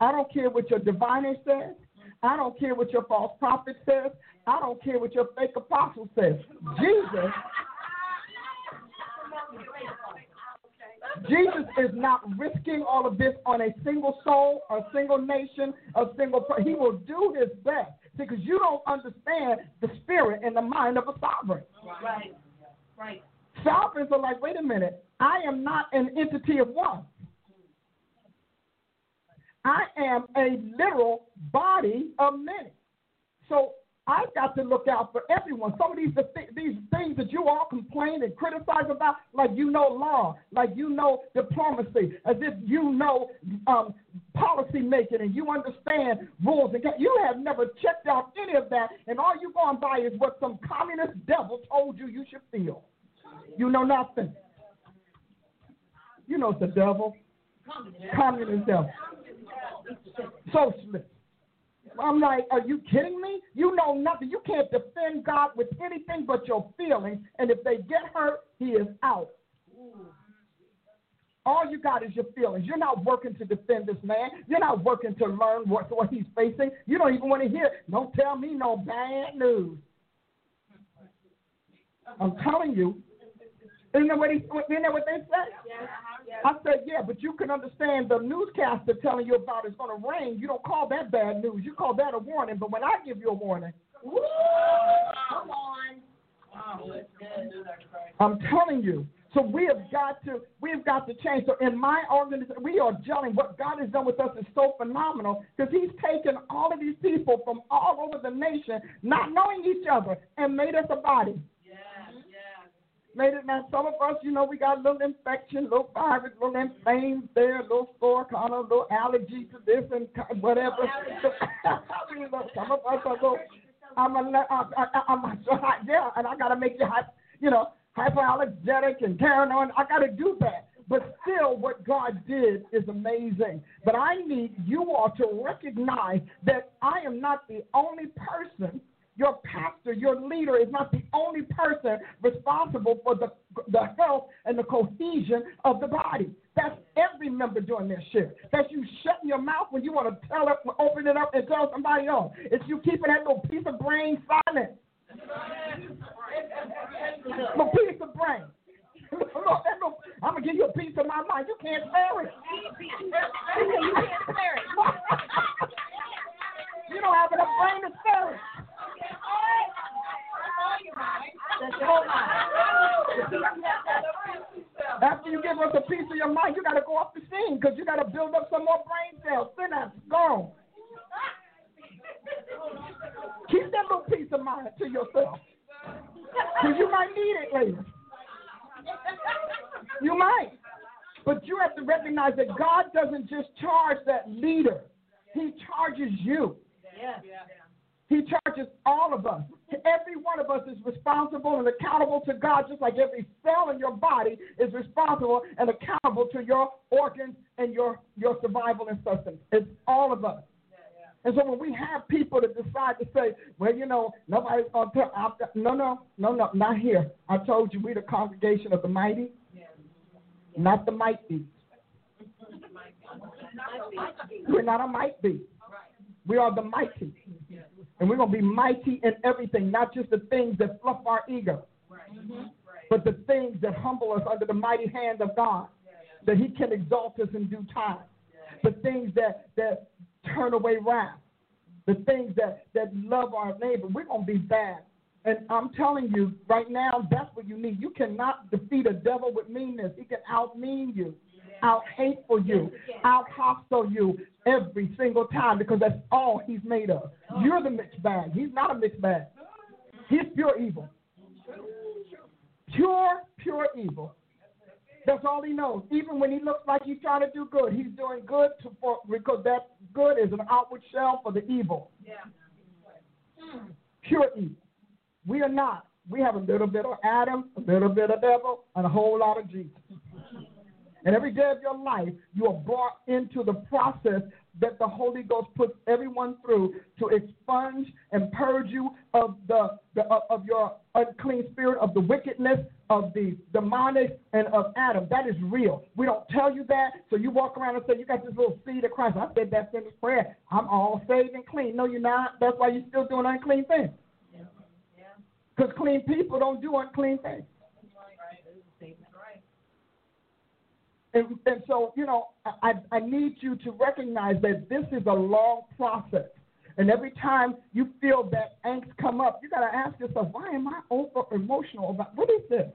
I don't care what your diviner says. I don't care what your false prophet says. I don't care what your fake apostle says. Jesus Jesus is not risking all of this on a single soul, a single nation, a single. He will do his best because you don't understand the spirit and the mind of a sovereign. Right. Right. Sovereigns are like, wait a minute, I am not an entity of one. I am a literal body of many. So I've got to look out for everyone. Some of these these things that you all complain and criticize about, like you know law, like you know diplomacy, as if you know um, policy making and you understand rules. And you have never checked out any of that, and all you're going by is what some communist devil told you you should feel. You know nothing. You know it's the devil. Communist devil. Socialist. I'm like, are you kidding me? You know nothing. You can't defend God with anything but your feelings, and if they get hurt, he is out. All you got is your feelings. You're not working to defend this man. You're not working to learn what, what he's facing. You don't even want to hear. Don't tell me no bad news. I'm telling you, isn't that what, he, isn't that what they said? I said, yeah, but you can understand the newscaster telling you about it's going to rain. You don't call that bad news. You call that a warning. But when I give you a warning, Woo! Come on. I'm telling you. So we have got to we have got to change. So in my organization, we are gelling. What God has done with us is so phenomenal because He's taken all of these people from all over the nation, not knowing each other, and made us a body. Made it now. Some of us, you know, we got a little infection, little virus, little inflamed there, a little sore, kind of, little allergy to this and whatever. Oh, some of us are little. I'm a, I'm, I'm, I'm yeah, and I got to make you, hot, you know, hyperallergenic and paranoid. I got to do that. But still, what God did is amazing. But I need you all to recognize that I am not the only person your pastor, your leader is not the only person responsible for the, the health and the cohesion of the body. That's every member doing their shit. That's you shutting your mouth when you want to tell it, open it up and tell somebody else. It's you keeping that little piece of brain silent. a piece of brain. I'm gonna give you a piece of my mind. You can't spare it. you can't spare it. you don't have enough brain to spare it. After you give us a piece of your mind, you got to go off the scene because you got to build up some more brain cells, synapse, gone. Keep that little piece of mind to yourself. Because you might need it later. You might. But you have to recognize that God doesn't just charge that leader, He charges you. Yes. He charges all of us. Every one of us is responsible and accountable to God, just like every cell in your body is responsible and accountable to your organs and your, your survival and sustenance. It's all of us. And so when we have people that decide to say, well, you know, nobody's going to tell, I'm, no, no, no, no, not here. I told you we're the congregation of the mighty, not the might be. We're not a might be. We are the mighty. And we're going to be mighty in everything, not just the things that fluff our ego, but the things that humble us under the mighty hand of God, that He can exalt us in due time. The things that, that turn away wrath, the things that, that love our neighbor. We're going to be bad. And I'm telling you, right now, that's what you need. You cannot defeat a devil with meanness. He can out mean you, out for you, out hostile you every single time because that's all he's made of. You're the mixed bag. He's not a mixed bag. He's pure evil. Pure, pure evil. That's all he knows. Even when he looks like he's trying to do good, he's doing good to, for, because that good is an outward shell for the evil. Yeah. Pure evil. We are not. We have a little bit of Adam, a little bit of devil, and a whole lot of Jesus. And every day of your life, you are brought into the process that the Holy Ghost puts everyone through to expunge and purge you of the, the of, your unclean spirit, of the wickedness, of the demonic, and of Adam. That is real. We don't tell you that, so you walk around and say you got this little seed of Christ. I said that in the prayer. I'm all saved and clean. No, you're not. That's why you're still doing unclean things. Because clean people don't do unclean things. And, and so, you know, I, I need you to recognize that this is a long process. And every time you feel that angst come up, you got to ask yourself, why am I over emotional about what is this?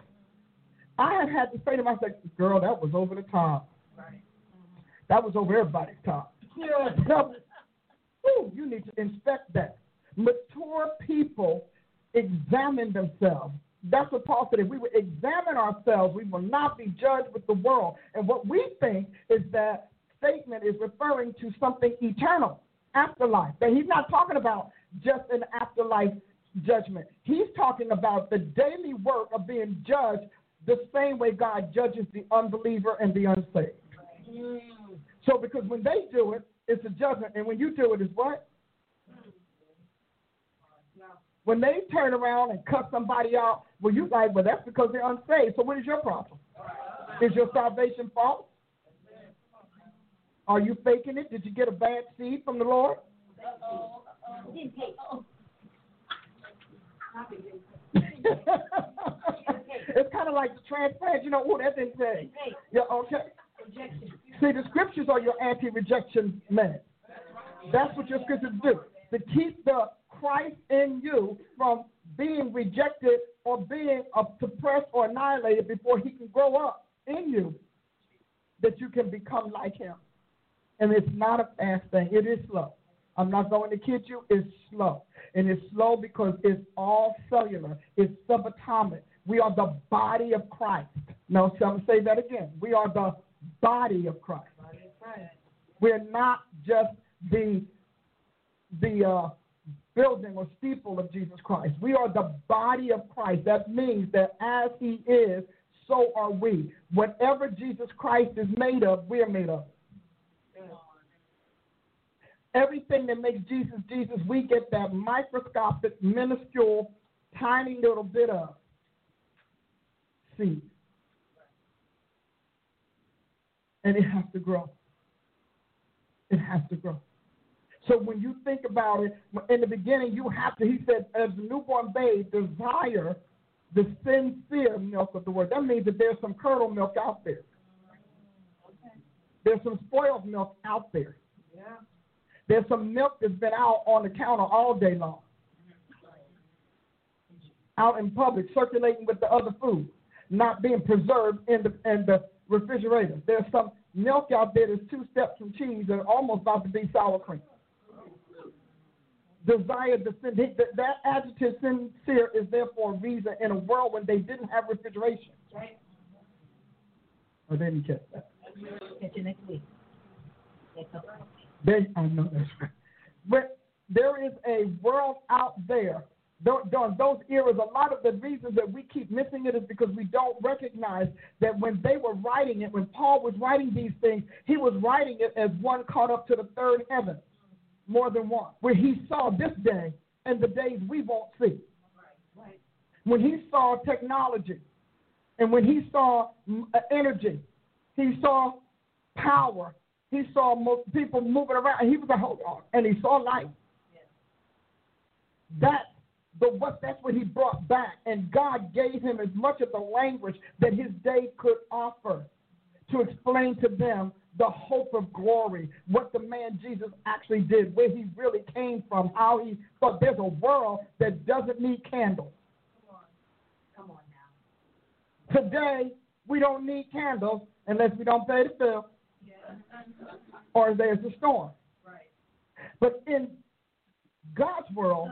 I have had to say to myself, girl, that was over the top. Right. That was over everybody's top. Now, ooh, you need to inspect that. Mature people examine themselves. That's what Paul said. If we would examine ourselves, we will not be judged with the world. And what we think is that statement is referring to something eternal, afterlife. That he's not talking about just an afterlife judgment. He's talking about the daily work of being judged the same way God judges the unbeliever and the unsaved. Mm. So, because when they do it, it's a judgment, and when you do it, it's what? When they turn around and cut somebody out, well, you like, well, that's because they're unsaved. So, what is your problem? Is your salvation false? Are you faking it? Did you get a bad seed from the Lord? it's kind of like the transplant. You know, oh, that didn't say. Yeah, okay. See, the scriptures are your anti-rejection man. That's what your scriptures do. To keep the Christ in you from being rejected or being suppressed or annihilated before he can grow up in you, that you can become like him. And it's not a fast thing. It is slow. I'm not going to kid you. It's slow. And it's slow because it's all cellular. It's subatomic. We are the body of Christ. Now, so I'm going to say that again. We are the body of Christ. We're not just the the uh, building or steeple of Jesus Christ. We are the body of Christ. That means that as He is, so are we. Whatever Jesus Christ is made of, we are made of. Everything that makes Jesus Jesus, we get that microscopic, minuscule, tiny little bit of seed. And it has to grow. It has to grow. So when you think about it, in the beginning, you have to, he said, as a newborn babe, desire the sincere milk of the word. That means that there's some curdled milk out there. There's some spoiled milk out there. There's some milk that's been out on the counter all day long. Out in public, circulating with the other food, not being preserved in the in the refrigerator. There's some milk out there that's two steps from cheese and almost about to be sour cream. Desire the sin. That, that adjective sincere is therefore a reason in a world when they didn't have refrigeration. Right. Or didn't catch that? Catch you next week. They, I know that's right. But there is a world out there. During those eras, a lot of the reasons that we keep missing it is because we don't recognize that when they were writing it, when Paul was writing these things, he was writing it as one caught up to the third heaven, more than one, where he saw this day and the days we won't see. When he saw technology, and when he saw uh, energy, he saw power, he saw people moving around, he was a hold on, and he saw light. That the what that's what he brought back, and God gave him as much of the language that his day could offer to explain to them the hope of glory, what the man Jesus actually did, where he really came from, how he thought there's a world that doesn't need candles. Come on, Come on now. Today, we don't need candles unless we don't pay the bill yeah. or there's a storm. Right. But in God's world,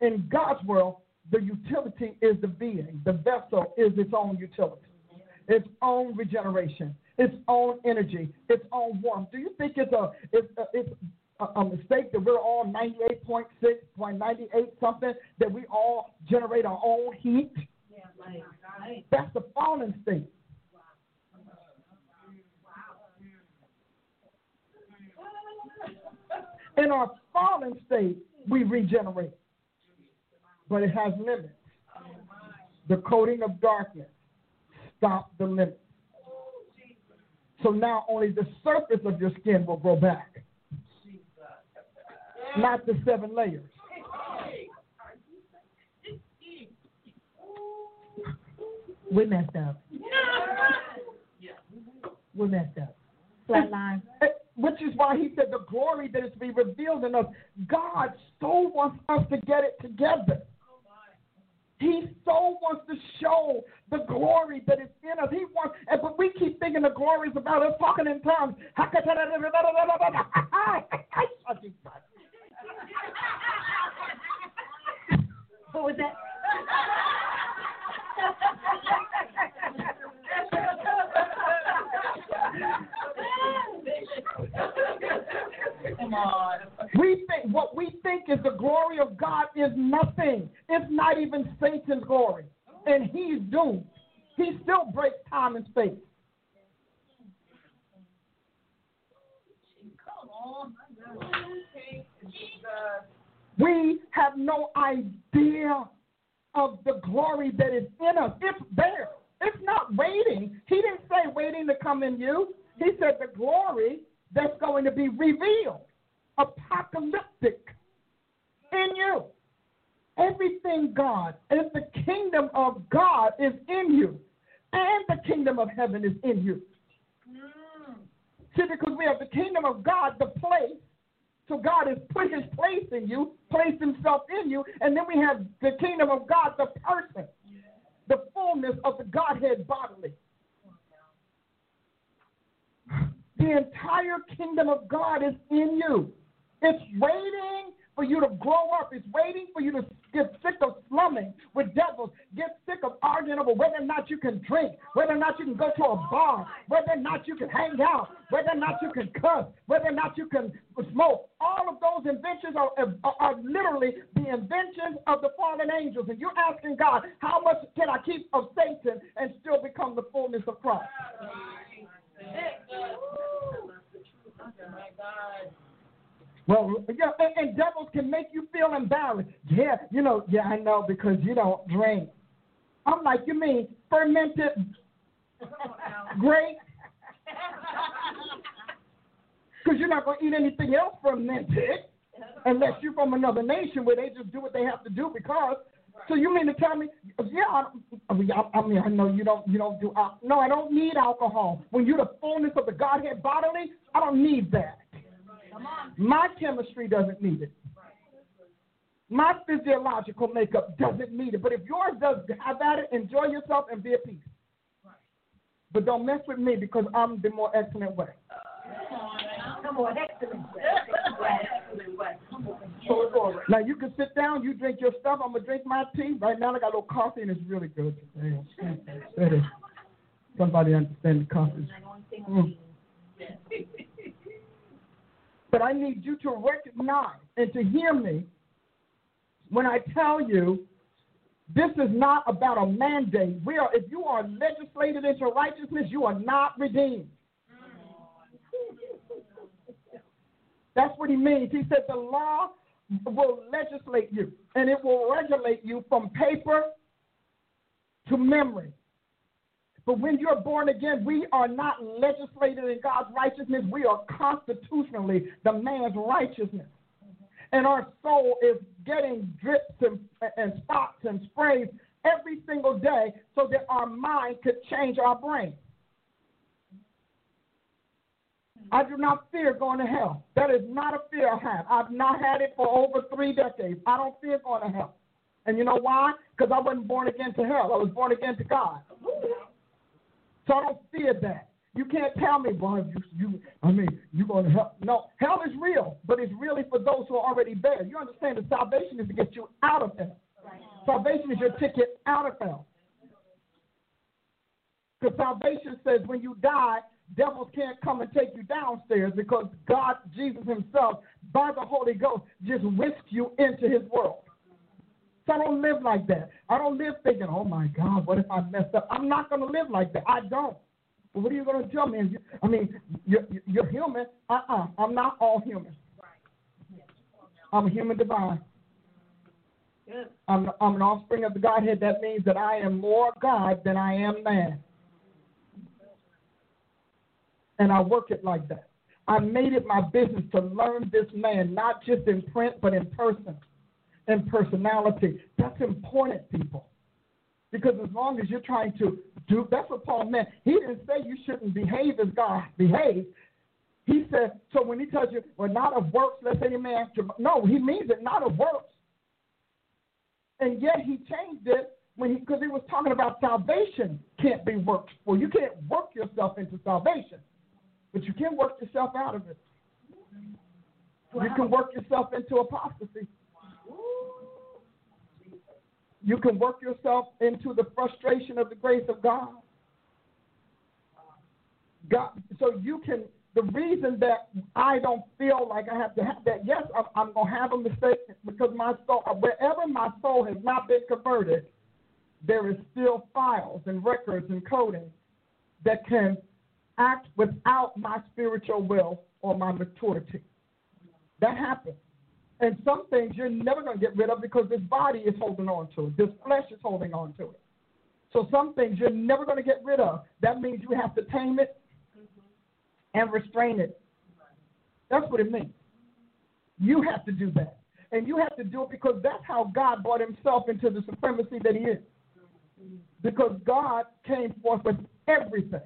in God's world, the utility is the being. The vessel is its own utility, its own regeneration, its own energy, its own warmth. Do you think it's a it's a, it's a, mistake that we're all 98.6, 98 something that we all generate our own heat? Yeah, right. That's the fallen state. In our fallen state, we regenerate but it has limits. The coating of darkness stopped the limits. So now only the surface of your skin will grow back, not the seven layers. We messed up. We messed up. Flatline. Eh, which is why he said the glory that is to be revealed in us. God so wants us to get it together. He so wants to show the glory that is in us. He wants, and but we keep thinking the glory is about us talking in tongues. what was that? Come on. We think what we think is the glory of God is nothing. It's not even Satan's glory. And he's doomed. He still breaks time and space. We have no idea of the glory that is in us. It's there. It's not waiting. He didn't say waiting to come in you. He said the glory that's going to be revealed, apocalyptic in you. Everything God, if the kingdom of God is in you, and the kingdom of heaven is in you. Mm. See, because we have the kingdom of God, the place. So God has put his place in you, placed himself in you, and then we have the kingdom of God, the person, the fullness of the Godhead bodily. The entire kingdom of God is in you. It's waiting for you to grow up. It's waiting for you to get sick of slumming with devils, get sick of arguing over whether or not you can drink, whether or not you can go to a bar, whether or not you can hang out, whether or not you can cuss, whether or not you can smoke. All of those inventions are, are, are literally the inventions of the fallen angels. And you're asking God, how much can I keep of Satan and still become the fullness of Christ? Well, yeah, and, and devils can make you feel embarrassed. Yeah, you know, yeah, I know because you don't drink. I'm like, you mean fermented grape? Because you're not going to eat anything else fermented unless you're from another nation where they just do what they have to do because. So you mean to tell me? Yeah, I, I mean, I, know you don't, you don't do. Uh, no, I don't need alcohol. When you're the fullness of the Godhead bodily, I don't need that. My chemistry doesn't need it. My physiological makeup doesn't need it. But if yours does, have at it, enjoy yourself, and be at peace. But don't mess with me because I'm the more excellent way. Come on, excellent way. Now you can sit down, you drink your stuff. I'm gonna drink my tea. Right now I got a little coffee and it's really good today. That is- Somebody understand the coffee. Mm. But I need you to recognize and to hear me when I tell you this is not about a mandate. We are if you are legislated into righteousness, you are not redeemed. That's what he means. He said the law will legislate you and it will regulate you from paper to memory. But when you're born again, we are not legislated in God's righteousness. We are constitutionally the man's righteousness. And our soul is getting drips and, and spots and sprays every single day so that our mind could change our brain. I do not fear going to hell. That is not a fear I have. I've not had it for over three decades. I don't fear going to hell. And you know why? Because I wasn't born again to hell. I was born again to God. So I don't fear that. You can't tell me, boy, you, you I mean, you're going to hell. No, hell is real, but it's really for those who are already there. You understand that salvation is to get you out of hell. Salvation is your ticket out of hell. Because salvation says when you die, devils can't come and take you downstairs because God, Jesus Himself, by the Holy Ghost, just whisked you into His world. So I don't live like that. I don't live thinking, oh my God, what if I messed up? I'm not going to live like that. I don't. But what are you going to tell me? I mean, you're, you're human. Uh uh-uh. uh. i am not all human. I'm a human divine. I'm, I'm an offspring of the Godhead. That means that I am more God than I am man. And I work it like that. I made it my business to learn this man, not just in print, but in person and personality. That's important, people. Because as long as you're trying to do, that's what Paul meant. He didn't say you shouldn't behave as God behaves. He said, so when he tells you, well, not of works, let's say man, no, he means it, not of works. And yet he changed it when he, because he was talking about salvation can't be worked for. You can't work yourself into salvation, but you can work yourself out of it. You can work yourself into apostasy. You can work yourself into the frustration of the grace of God. God, so you can. The reason that I don't feel like I have to have that, yes, I'm, I'm going to have a mistake because my soul, uh, wherever my soul has not been converted, there is still files and records and coding that can act without my spiritual will or my maturity. That happens. And some things you're never going to get rid of because this body is holding on to it. This flesh is holding on to it. So some things you're never going to get rid of. That means you have to tame it and restrain it. That's what it means. You have to do that. And you have to do it because that's how God brought himself into the supremacy that he is. Because God came forth with everything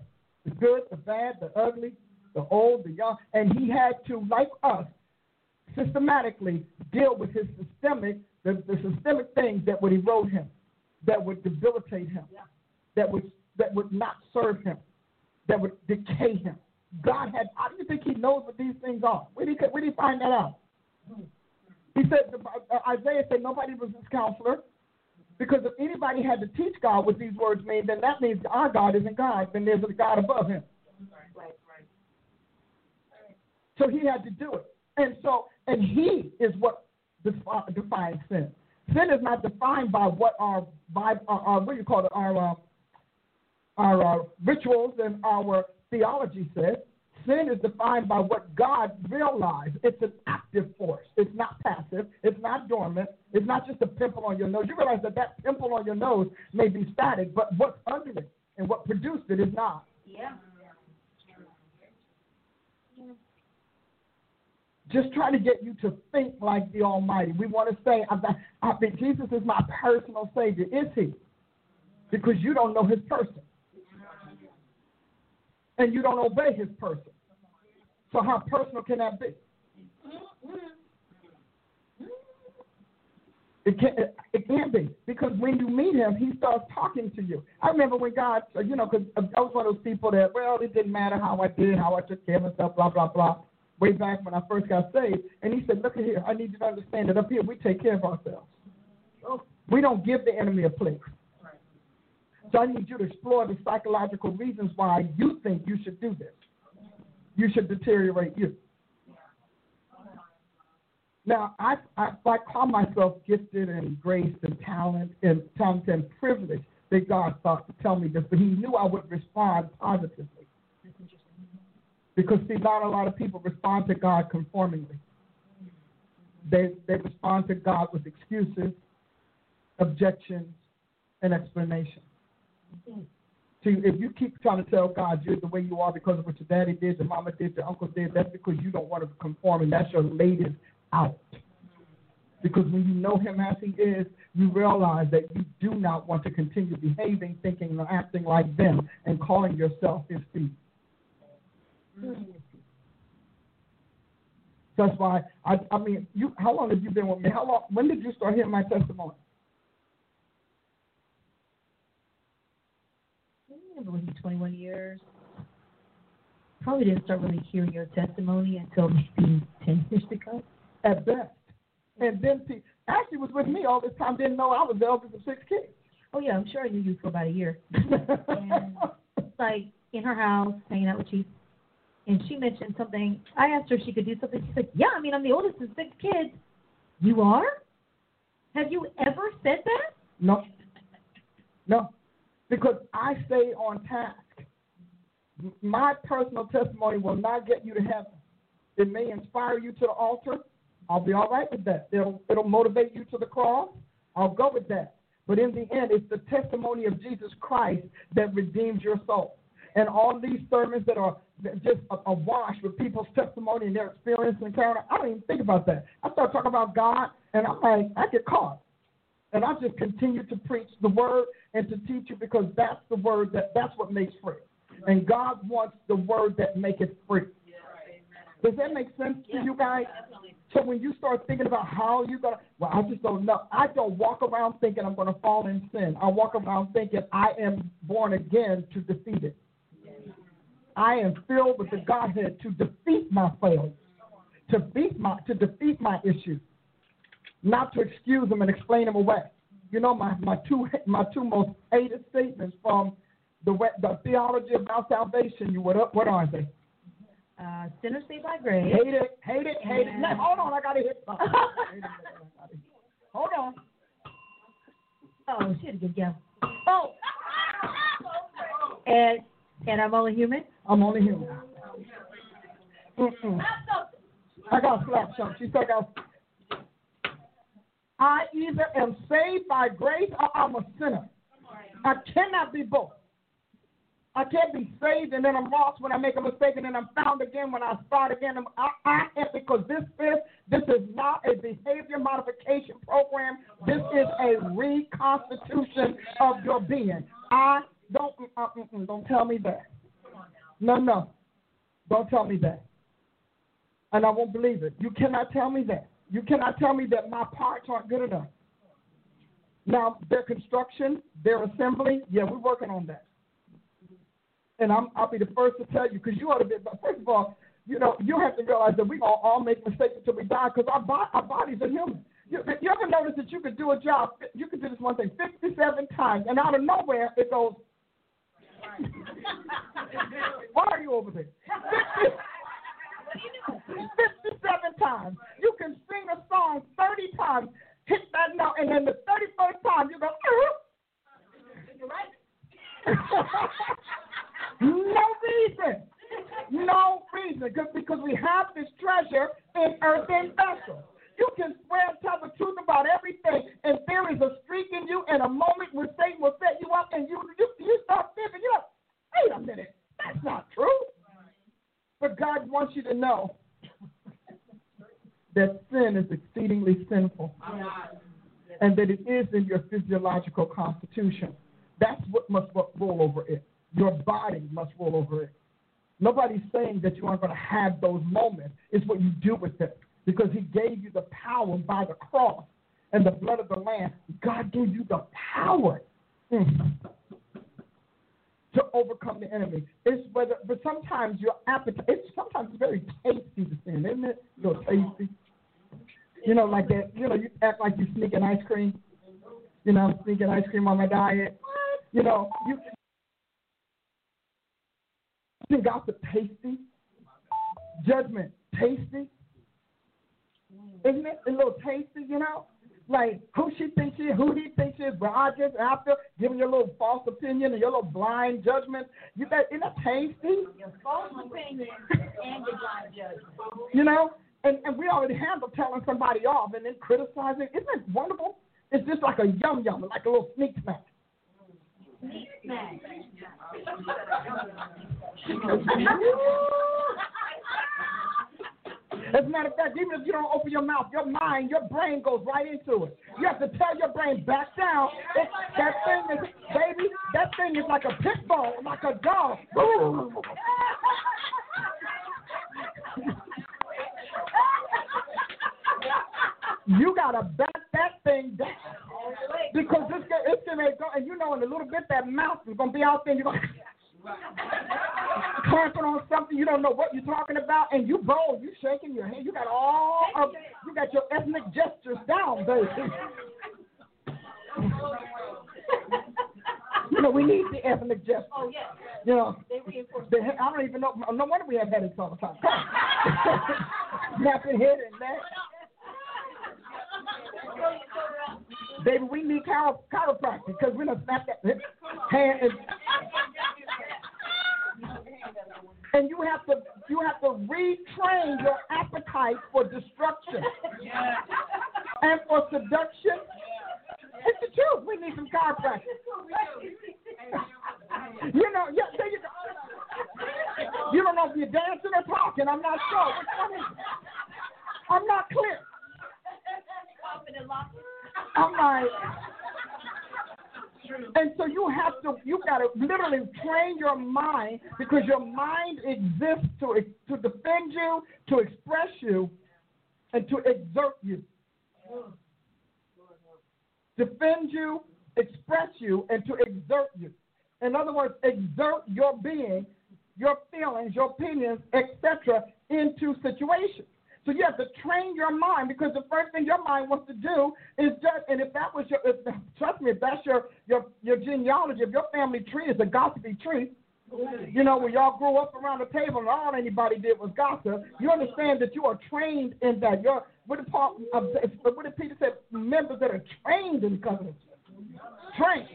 the good, the bad, the ugly, the old, the young. And he had to, like us, systematically deal with his systemic, the, the systemic things that would erode him, that would debilitate him, yeah. that would that would not serve him, that would decay him. God had. How do you think He knows what these things are? Where did He, where did he find that out? He said uh, Isaiah said nobody was his counselor. Because if anybody had to teach God what these words mean, then that means our God isn't God, then there's a God above him. So he had to do it. And so and He is what defines sin. Sin is not defined by what our, by our, our what do you call it, our, uh, our uh, rituals and our theology says. Sin is defined by what God realized. It's an active force. It's not passive. It's not dormant. It's not just a pimple on your nose. You realize that that pimple on your nose may be static, but what's under it and what produced it is not. Yeah. just trying to get you to think like the Almighty. We want to say, I think Jesus is my personal Savior. Is He? Because you don't know His person. And you don't obey His person. So, how personal can that be? It can it, can be because when you meet him, he starts talking to you. I remember when God, uh, you know, because uh, I was one of those people that, well, it didn't matter how I did, how I took care of myself, blah blah blah. way back when I first got saved, and he said, "Look at here, I need you to understand that up here we take care of ourselves. We don't give the enemy a place. So I need you to explore the psychological reasons why you think you should do this. You should deteriorate you." Now, I, I, I call myself gifted and graced and talent and talented and privileged that God thought to tell me this, but He knew I would respond positively. Because see, not a lot of people respond to God conformingly. They they respond to God with excuses, objections, and explanations. See, if you keep trying to tell God you're the way you are because of what your daddy did, your mama did, your uncle did, that's because you don't want to conform, and that's your latest out. Because when you know him as he is, you realize that you do not want to continue behaving, thinking, or acting like them and calling yourself his feet. That's why I, I mean, you. How long have you been with me? How long? When did you start hearing my testimony? I've been with you 21 years. Probably didn't start really hearing your testimony until maybe 10 years ago. At best. And then see, Ashley was with me all this time. Didn't know I was the eldest of six kids. Oh yeah, I'm sure I knew you for about a year. and like in her house, hanging out with Chief, and she mentioned something. I asked her if she could do something. She's like, "Yeah, I mean, I'm the oldest of six kids. You are? Have you ever said that?" No. No. Because I stay on task. My personal testimony will not get you to heaven. It may inspire you to the altar. I'll be all right with that. It'll it'll motivate you to the cross. I'll go with that. But in the end, it's the testimony of Jesus Christ that redeems your soul. And all these sermons that are just awash with people's testimony and their experience and encounter, I don't even think about that. I start talking about God, and I'm like, I get caught. And I just continue to preach the word and to teach you because that's the word that that's what makes free. And God wants the word that maketh free. Does that make sense to you guys? So when you start thinking about how you're gonna, well, I just don't know. I don't walk around thinking I'm gonna fall in sin. I walk around thinking I am born again to defeat it. I am filled with the Godhead to defeat my failures, to defeat my to defeat my issues, not to excuse them and explain them away. You know, my, my two my two most hated statements from the the theology about salvation. You what what are they? Uh, sinners saved by grace. Hate it, hate it, hate it. Now, hold on, I gotta hit something. hold on. Oh, she had a good guess. Oh, And and I'm only human. I'm only human. Mm-mm. I got to slap something. She I got I either am saved by grace or I'm a sinner. I cannot be both. I can't be saved and then I'm lost when I make a mistake and then I'm found again when I start again. I, I, because this is this is not a behavior modification program. This is a reconstitution of your being. I don't uh, don't tell me that. No, no, don't tell me that, and I won't believe it. You cannot tell me that. You cannot tell me that my parts aren't good enough. Now, their construction, their assembly, yeah, we're working on that. And I'm, I'll be the first to tell you, because you ought to be, first of all, you know, you have to realize that we all, all make mistakes until we die because our, our bodies are human. You, you ever notice that you could do a job, you could do this one thing 57 times, and out of nowhere it goes, Why are you over there? 57 times. You can sing a song 30 times, hit that note, and then the 31st time you go, You're uh-huh. right. no reason. No reason. Because we have this treasure in earthen vessels. You can swear and tell the truth about everything, and there is a streak in you and a moment where Satan will set you up, and you you, you start thinking, you know, wait a minute, that's not true. But God wants you to know that sin is exceedingly sinful, and that it is in your physiological constitution. That's what must roll over it. Your body must roll over it. Nobody's saying that you aren't going to have those moments. It's what you do with it because he gave you the power by the cross and the blood of the Lamb. God gave you the power. Mm. To overcome the enemy. It's whether, but sometimes your appetite. It's sometimes very tasty to sin, isn't it? So tasty. You know, like that. You know, you act like you're sneaking ice cream. You know, sneaking ice cream on my diet. You know, you think gossip tasty, judgment tasty. Isn't it a little tasty, you know? Like who she thinks she is, who he thinks she is, but I just after giving your little false opinion and your little blind judgment. You got isn't that tasty? Your false opinion and your blind judgment. You know? And and we already handle telling somebody off and then criticizing. Isn't it wonderful? It's just like a yum yum, like a little sneak snack. Smack. As a matter of fact, even if you don't open your mouth, your mind, your brain goes right into it. You have to tell your brain back down. That thing is, baby, that thing is like a pit bull, like a dog. you gotta back that thing down because this guy, it's gonna go, and you know, in a little bit that mouth is gonna be out there. You're gonna clamping on something you don't know what you're talking about, and you bold, you shaking your head. You got all of, you got your ethnic gestures down, baby. you know, we need the ethnic gestures. Oh, yeah. You know, They reinforce the, I don't even know. No wonder we have headaches all the time. Snapping head and neck. Baby, we need chiro- chiropractic because we're gonna snap that hand and, and you have to you have to retrain your appetite for destruction and for seduction. It's the truth. We need some chiropractic. You know, yeah, there you go. You don't know if you're dancing or talking. I'm not sure. I'm not clear. I'm like, and so you have to, you got to literally train your mind because your mind exists to to defend you, to express you, and to exert you. Defend you, express you, and to exert you. In other words, exert your being, your feelings, your opinions, etc., into situations. So you have to train your mind because the first thing your mind wants to do is judge. And if that was your, if, trust me, if that's your, your your genealogy, if your family tree is a gossipy tree, you know, when y'all grew up around the table and all anybody did was gossip, you understand that you are trained in that. You're what did Paul, uh, what did Peter say? Members that are trained in covenant, trained.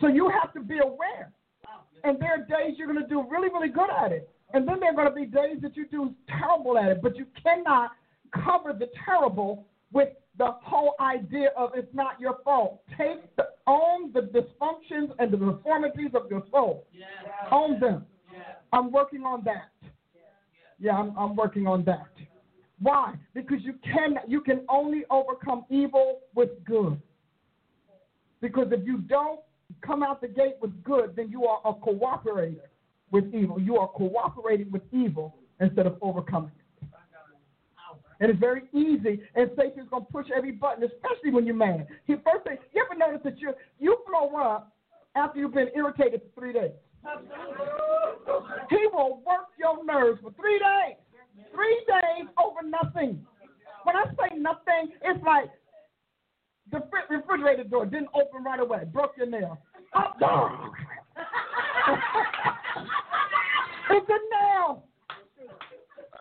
So you have to be aware. And there are days you're going to do really, really good at it. And then there are going to be days that you do terrible at it. But you cannot cover the terrible with the whole idea of it's not your fault. Take the, own the dysfunctions and the deformities of your soul. Own them. I'm working on that. Yeah, I'm, I'm working on that. Why? Because you can you can only overcome evil with good. Because if you don't come out the gate with good, then you are a cooperator with evil. You are cooperating with evil instead of overcoming it. And it's very easy, and Satan's gonna push every button, especially when you're mad. He first thing, you ever notice that you you blow up after you've been irritated for three days? He will work your nerves for three days. Three days over nothing. When I say nothing, it's like the refrigerator door didn't open right away. Broke your nail. Up down. it's a nail.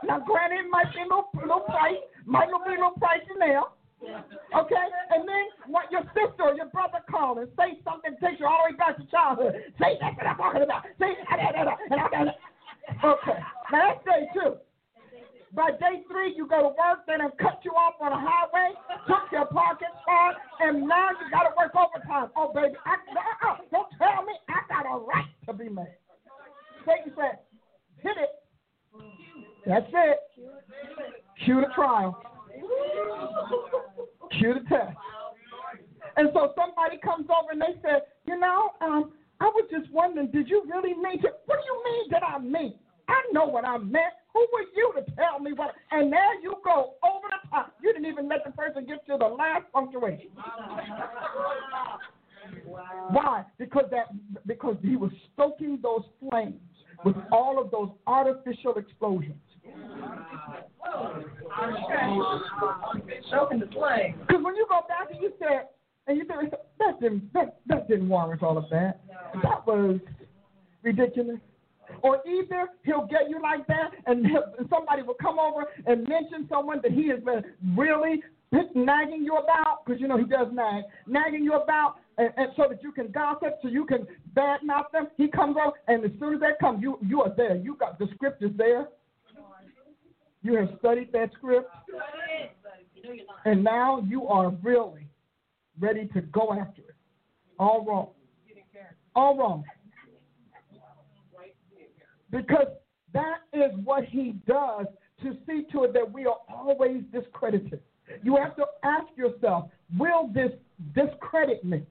Now, granted, it might be a little, little price, might not be a little pricey nail. Okay? And then what your sister or your brother call and say something takes you all the way back to childhood. Say that's what I'm talking about. Say that, that, that, and I got it. Okay. Now that's day two. By day three, you go to work, they done cut you off on the highway, took your parking spot, and now you got to work overtime. Oh, baby, I, uh, uh, don't tell me I got a right to be mad. Satan said, hit it. That's it. Cue the trial. Cue the test. And so somebody comes over and they said, you know, um, I was just wondering, did you really mean to? What do you mean that I mean? I know what I meant. Who were you to tell me what? And there you go, over the top. You didn't even let the person get to the last punctuation. Why? Because that because he was stoking those flames with all of those artificial explosions. Choking the flame. Because when you go back and you said, and you said, that didn't, that, that didn't warrant all of that. That was ridiculous. Or either he'll get you like that, and, and somebody will come over and mention someone that he has been really nagging you about, because you know he does nag, nagging you about, and, and so that you can gossip, so you can badmouth them. He comes over, and as soon as that comes, you you are there. You got the script is there. You have studied that script. And now you are really ready to go after it. All wrong. All wrong. Because that is what he does to see to it that we are always discredited. You have to ask yourself, will this discredit me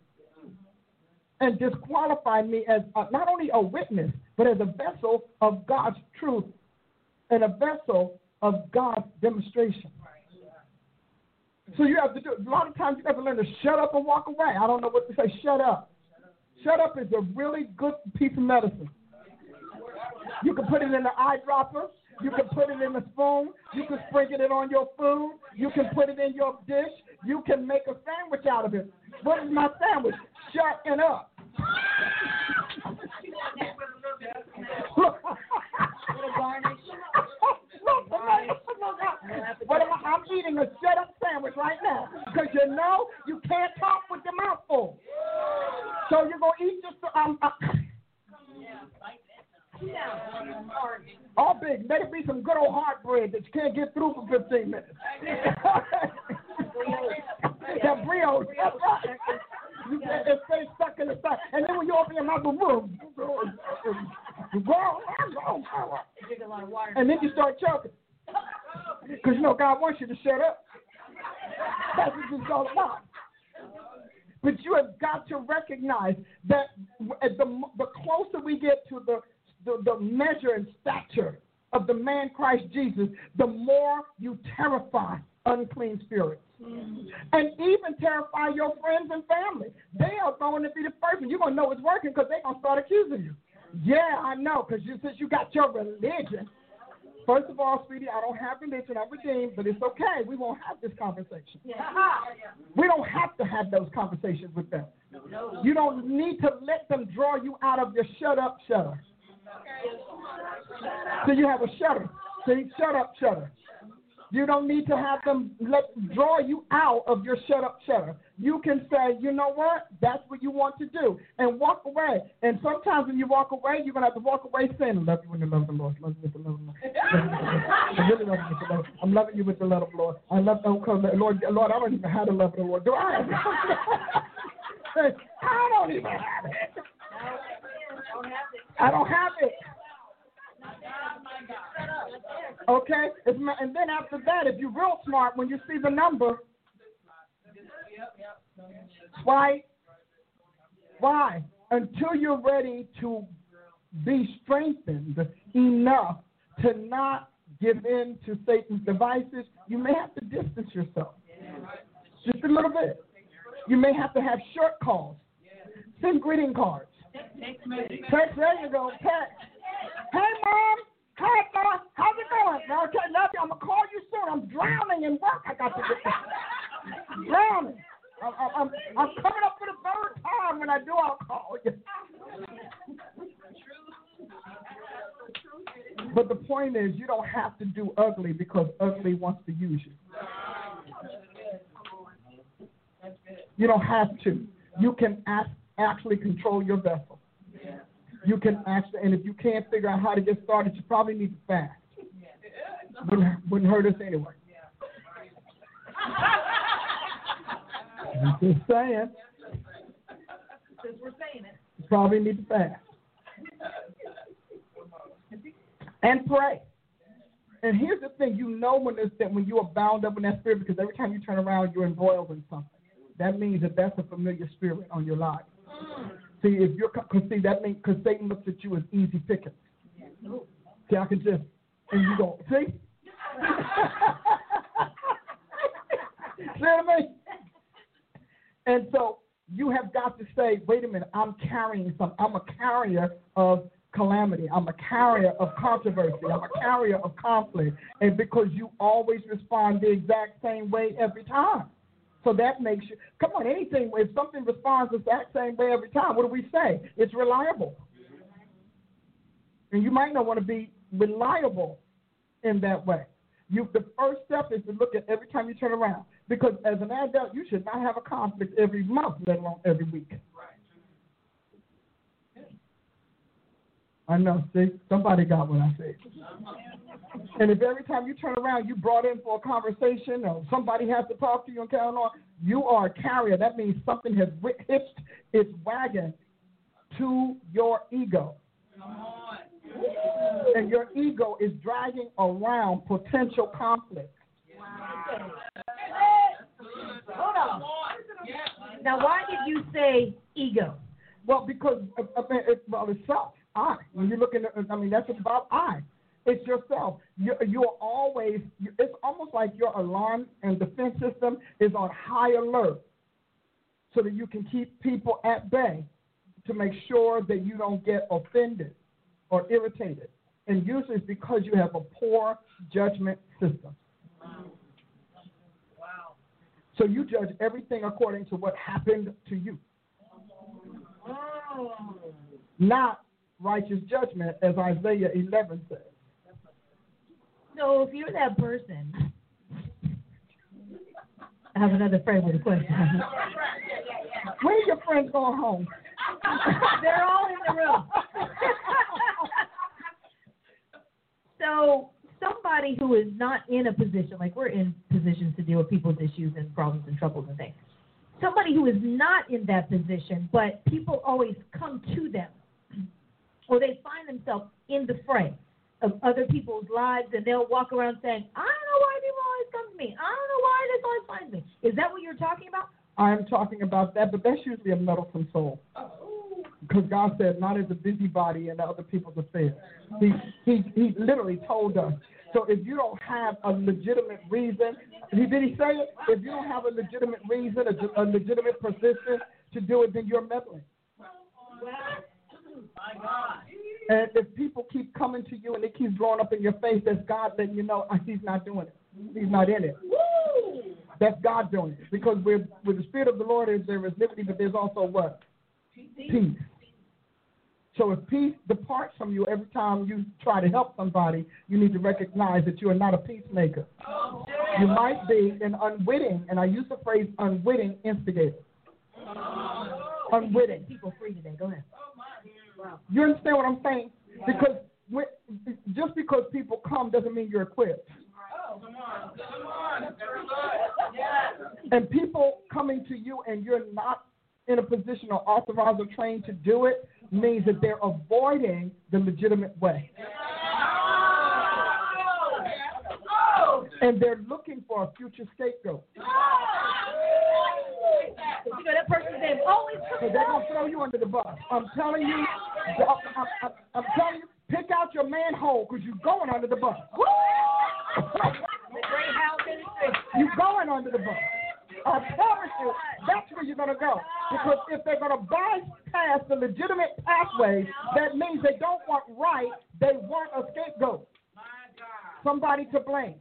and disqualify me as a, not only a witness, but as a vessel of God's truth and a vessel of God's demonstration? So you have to do. A lot of times you have to learn to shut up and walk away. I don't know what to say. Shut up. Shut up is a really good piece of medicine. You can put it in the eyedropper. You can put it in the spoon. You can sprinkle it on your food. You can put it in your dish. You can make a sandwich out of it. What is my sandwich? It up. What am I? I'm eating a shut up sandwich right now because you know you can't talk with your mouth full. So you're gonna eat just um. Uh, all big. Let it be some good old hard bread that you can't get through for 15 minutes. that right. You get it stay stuck in the side. And then when you open your mouth, boom, and then you start choking. Because you know God wants you to shut up. That's what this is all about. But you have got to recognize that the, the closer we get to the, the, the measure and stature of the man Christ Jesus, the more you terrify unclean spirits. Mm. And even terrify your friends and family. They are going to be the first one. You're going to know it's working because they're going to start accusing you. Yeah, I know, because you, since you got your religion. First of all, sweetie, I don't have religion. I'm redeemed, but it's okay. We won't have this conversation. Uh-huh. We don't have to have those conversations with them. You don't need to let them draw you out of your shut up shutter. So you have a shutter. See, shut up shutter. You don't need to have them let draw you out of your shut up shutter. You can say, you know what, that's what you want to do, and walk away. And sometimes when you walk away, you're gonna have to walk away saying, I "Love you with the love of the Lord, love you with the love of the Lord." I really love you with the love. I'm loving you with the love of the Lord. I love oh, cause Lord, Lord, I don't even have the love of the Lord. Do I? I don't even have it. I don't have it. Okay, and then after that, if you're real smart, when you see the number, why? Why? Until you're ready to be strengthened enough to not give in to Satan's devices, you may have to distance yourself just a little bit. You may have to have short calls, send greeting cards. Text, there you go, text. Hey, mom. Hi, mom. How's it going? Now, okay, love you. I'm gonna call you soon. I'm drowning in work. I got to get this. drowning. I'm, I'm, I'm coming up for the third time. When I do, I'll call you. But the point is, you don't have to do ugly because ugly wants to use you. You don't have to. You can act, actually control your vessel. You can actually, and if you can't figure out how to get started, you probably need to fast. Wouldn't, wouldn't hurt us anyway. I'm just saying. Since we're saying it. You probably need to fast. And pray. And here's the thing: you know when it's that when you are bound up in that spirit, because every time you turn around, you're embroiled in something. That means that that's a familiar spirit on your life. See, if you're, cause see that means because Satan looks at you as easy pickings. See, I can just, and you go, see. see what I mean? And so you have got to say, wait a minute, I'm carrying some, I'm a carrier of calamity. I'm a carrier of controversy. I'm a carrier of conflict. And because you always respond the exact same way every time. So that makes you, come on, anything, if something responds the exact same way every time, what do we say? It's reliable. And you might not want to be reliable in that way. You, the first step is to look at every time you turn around. Because as an adult, you should not have a conflict every month, let alone every week. Right. I know. See, somebody got what I said. And if every time you turn around, you brought in for a conversation, or somebody has to talk to you and carry on, you are a carrier. That means something has hitched its wagon to your ego. And your ego is dragging around potential conflict. Hold on. Now, why did you say ego? Well, because uh, I mean, it, well, it's self. I. When you look in, the, I mean, that's about I. It's yourself. You, you're always. It's almost like your alarm and defense system is on high alert, so that you can keep people at bay, to make sure that you don't get offended or irritated. And usually, it's because you have a poor judgment system. So you judge everything according to what happened to you. Not righteous judgment, as Isaiah 11 says. So if you're that person, I have another friend with a question. When are your friends going home? They're all in the room. so somebody who is not in a position, like we're in positions to deal with people's issues and problems and troubles and things. Somebody who is not in that position, but people always come to them, or they find themselves in the fray of other people's lives, and they'll walk around saying, "I don't know why people always come to me. I don't know why this always finds me." Is that what you're talking about? I'm talking about that, but that's usually a meddlesome soul. Because God said, not as a busybody in other people's affairs. He, he, he literally told us. So if you don't have a legitimate reason, he did he say it? If you don't have a legitimate reason, a, a legitimate position to do it, then you're meddling. And if people keep coming to you and it keeps blowing up in your face, that's God letting you know uh, He's not doing it. He's not in it. That's God doing it. Because with, with the Spirit of the Lord is there is liberty, but there's also what? Peace. So if peace departs from you every time you try to help somebody, you need to recognize that you are not a peacemaker. You might be an unwitting, and I use the phrase unwitting instigator. Unwitting. People free today. Go ahead. You understand what I'm saying? Because when, just because people come doesn't mean you're equipped. Oh, come on. Come on. Yes. And people coming to you and you're not in a position or authorized or trained to do it means that they're avoiding the legitimate way. And they're looking for a future scapegoat. You know that person's name always So they're gonna throw you under the bus. I'm telling you, I'm, I'm, I'm telling you, pick out your manhole because you're going under the bus. You're going under the bus. I promise you, that's where you're gonna go. Because if they're gonna bypass the legitimate pathways, that means they don't want right. They want a scapegoat. Somebody to blame.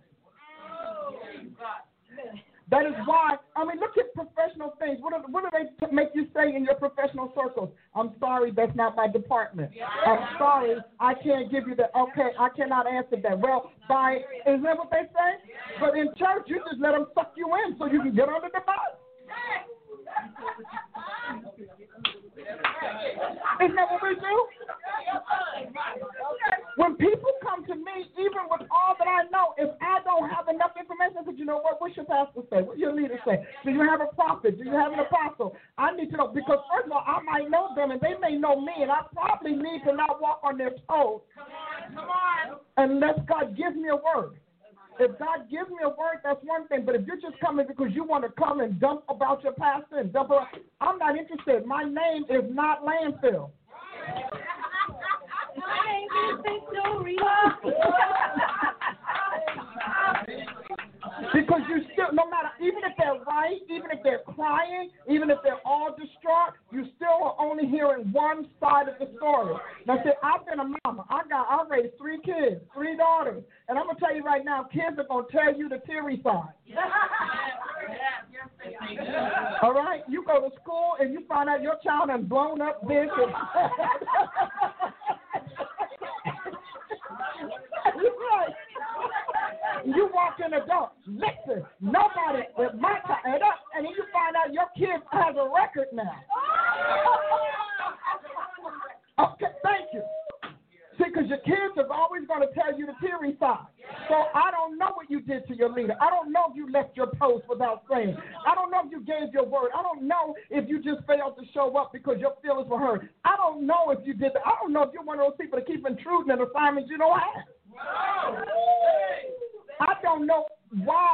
Oh, That is why, I mean, look at professional things. What do, what do they make you say in your professional circles? I'm sorry, that's not my department. I'm sorry, I can't give you that. Okay, I cannot answer that. Well, by, isn't that what they say? But in church, you just let them suck you in so you can get under the bus. Isn't that what we do? When people come to me, even with all that I know, if I don't have enough information, I said, you know what? What's your pastor say? What your leader say? Do you have a prophet? Do you have an apostle? I need to know because first of all, I might know them and they may know me, and I probably need to not walk on their toes. Come on, come on. Unless God gives me a word. If God gives me a word, that's one thing. But if you're just coming because you want to come and dump about your pastor and dump about, I'm not interested. My name is not landfill. Because you still, no matter, even if they're right, even if they're crying, even if they're all distraught, you still are only hearing one side of the story. Now, see, I've been a mama. I got, I raised three kids, three daughters, and I'm gonna tell you right now, kids are gonna tell you the teary side. All right, you go to school and you find out your child has blown up this. And You walk in the door, listen, nobody with my child, and, up, and then you find out your kid has a record now. Okay, thank you. See, because your kids are always going to tell you the teary side. So I don't know what you did to your leader. I don't know if you left your post without saying. I don't know if you gave your word. I don't know if you just failed to show up because your feelings were hurt. I don't know if you did that. I don't know if you're one of those people that keep intruding in assignments you don't have. Know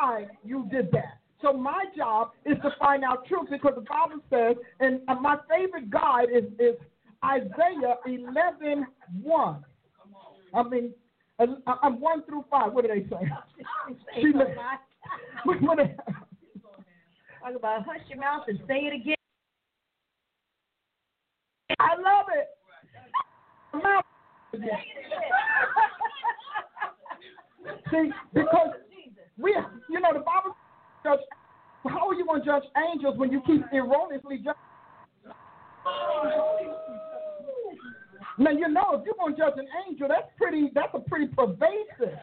why you did that. So my job is to find out truth because the Bible says, and my favorite guide is, is Isaiah 11 1. I mean, uh, uh, I'm 1 through 5. What do they say? she look, what, they, Talk about hush your mouth and say it again. I love it. See, because we, you know, the Bible judge. How are you going to judge angels when you keep erroneously judging? Now you know if you're going to judge an angel, that's pretty. That's a pretty pervasive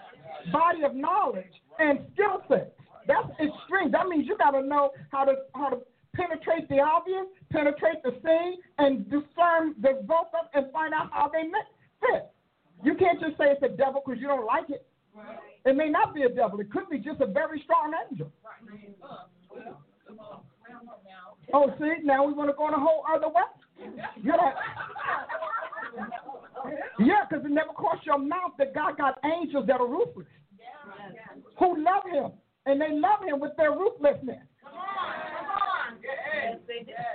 body of knowledge and skill set. That's extreme. That means you got to know how to how to penetrate the obvious, penetrate the scene, and discern the both of and find out how they fit. You can't just say it's a devil because you don't like it. It may not be a devil. It could be just a very strong angel. Oh, see, now we want to go in a whole other way. You know, yeah, because it never crossed your mouth that God got angels that are ruthless, who love Him, and they love Him with their ruthlessness. Come on, come on.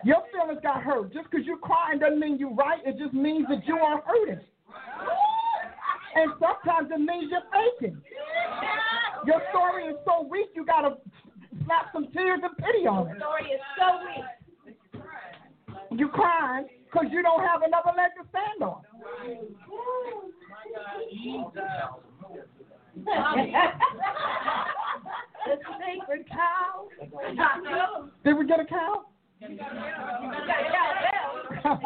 Your feelings got hurt. Just because you're crying doesn't mean you're right. It just means that you are hurting. And sometimes it means you're faking. Your story is so weak, you got to slap some tears and pity on it. Your story is so weak. You crying because you don't have another leg to stand on. the sacred cow. Did we get a cow? You got a cow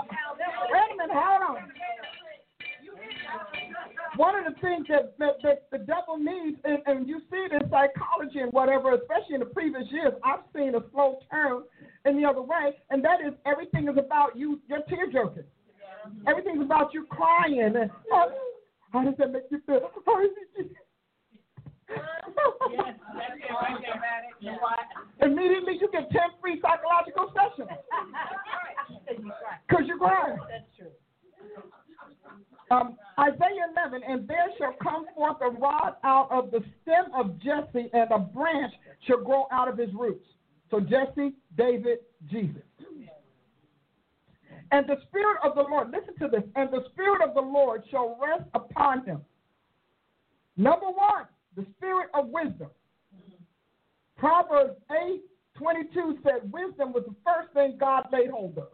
Wait a minute, hold on. One of the things that, that, that the devil needs, and, and you see it in psychology and whatever, especially in the previous years, I've seen a slow turn in the other way, and that is everything is about you, you're tear jerking. Everything's about you crying. And, oh, how does that make you feel? How does it Immediately, you get 10 free psychological sessions. Because you're crying. That's true. Um, Isaiah 11, and there shall come forth a rod out of the stem of Jesse, and a branch shall grow out of his roots. So Jesse, David, Jesus. And the Spirit of the Lord, listen to this, and the Spirit of the Lord shall rest upon him. Number one, the Spirit of wisdom. Proverbs 8 22 said, Wisdom was the first thing God laid hold of.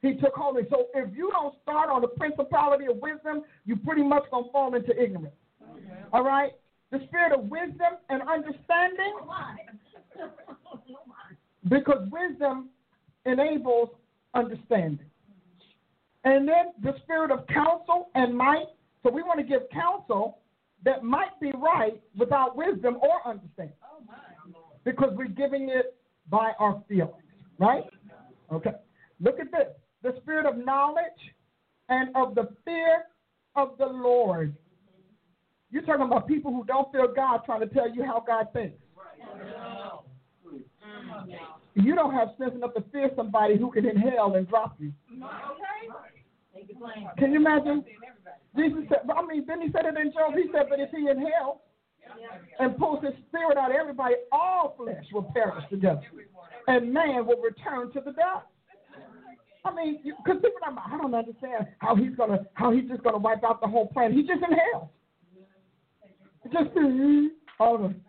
He took hold of it. So if you don't start on the principality of wisdom, you pretty much to fall into ignorance. Okay. All right? The spirit of wisdom and understanding. because wisdom enables understanding. And then the spirit of counsel and might. So we want to give counsel that might be right without wisdom or understanding. Because we're giving it by our feelings, right? Okay. Look at this the spirit of knowledge and of the fear of the Lord. You're talking about people who don't fear God trying to tell you how God thinks. You don't have sense enough to fear somebody who can inhale and drop you. Can you imagine? Jesus said, I mean, then he said it in Job. He said, but if he inhales and pulls his spirit out of everybody, all flesh will perish together, and man will return to the dust. I mean, because people are, I don't understand how he's gonna, how he's just gonna wipe out the whole planet. He just inhales. Just all of them.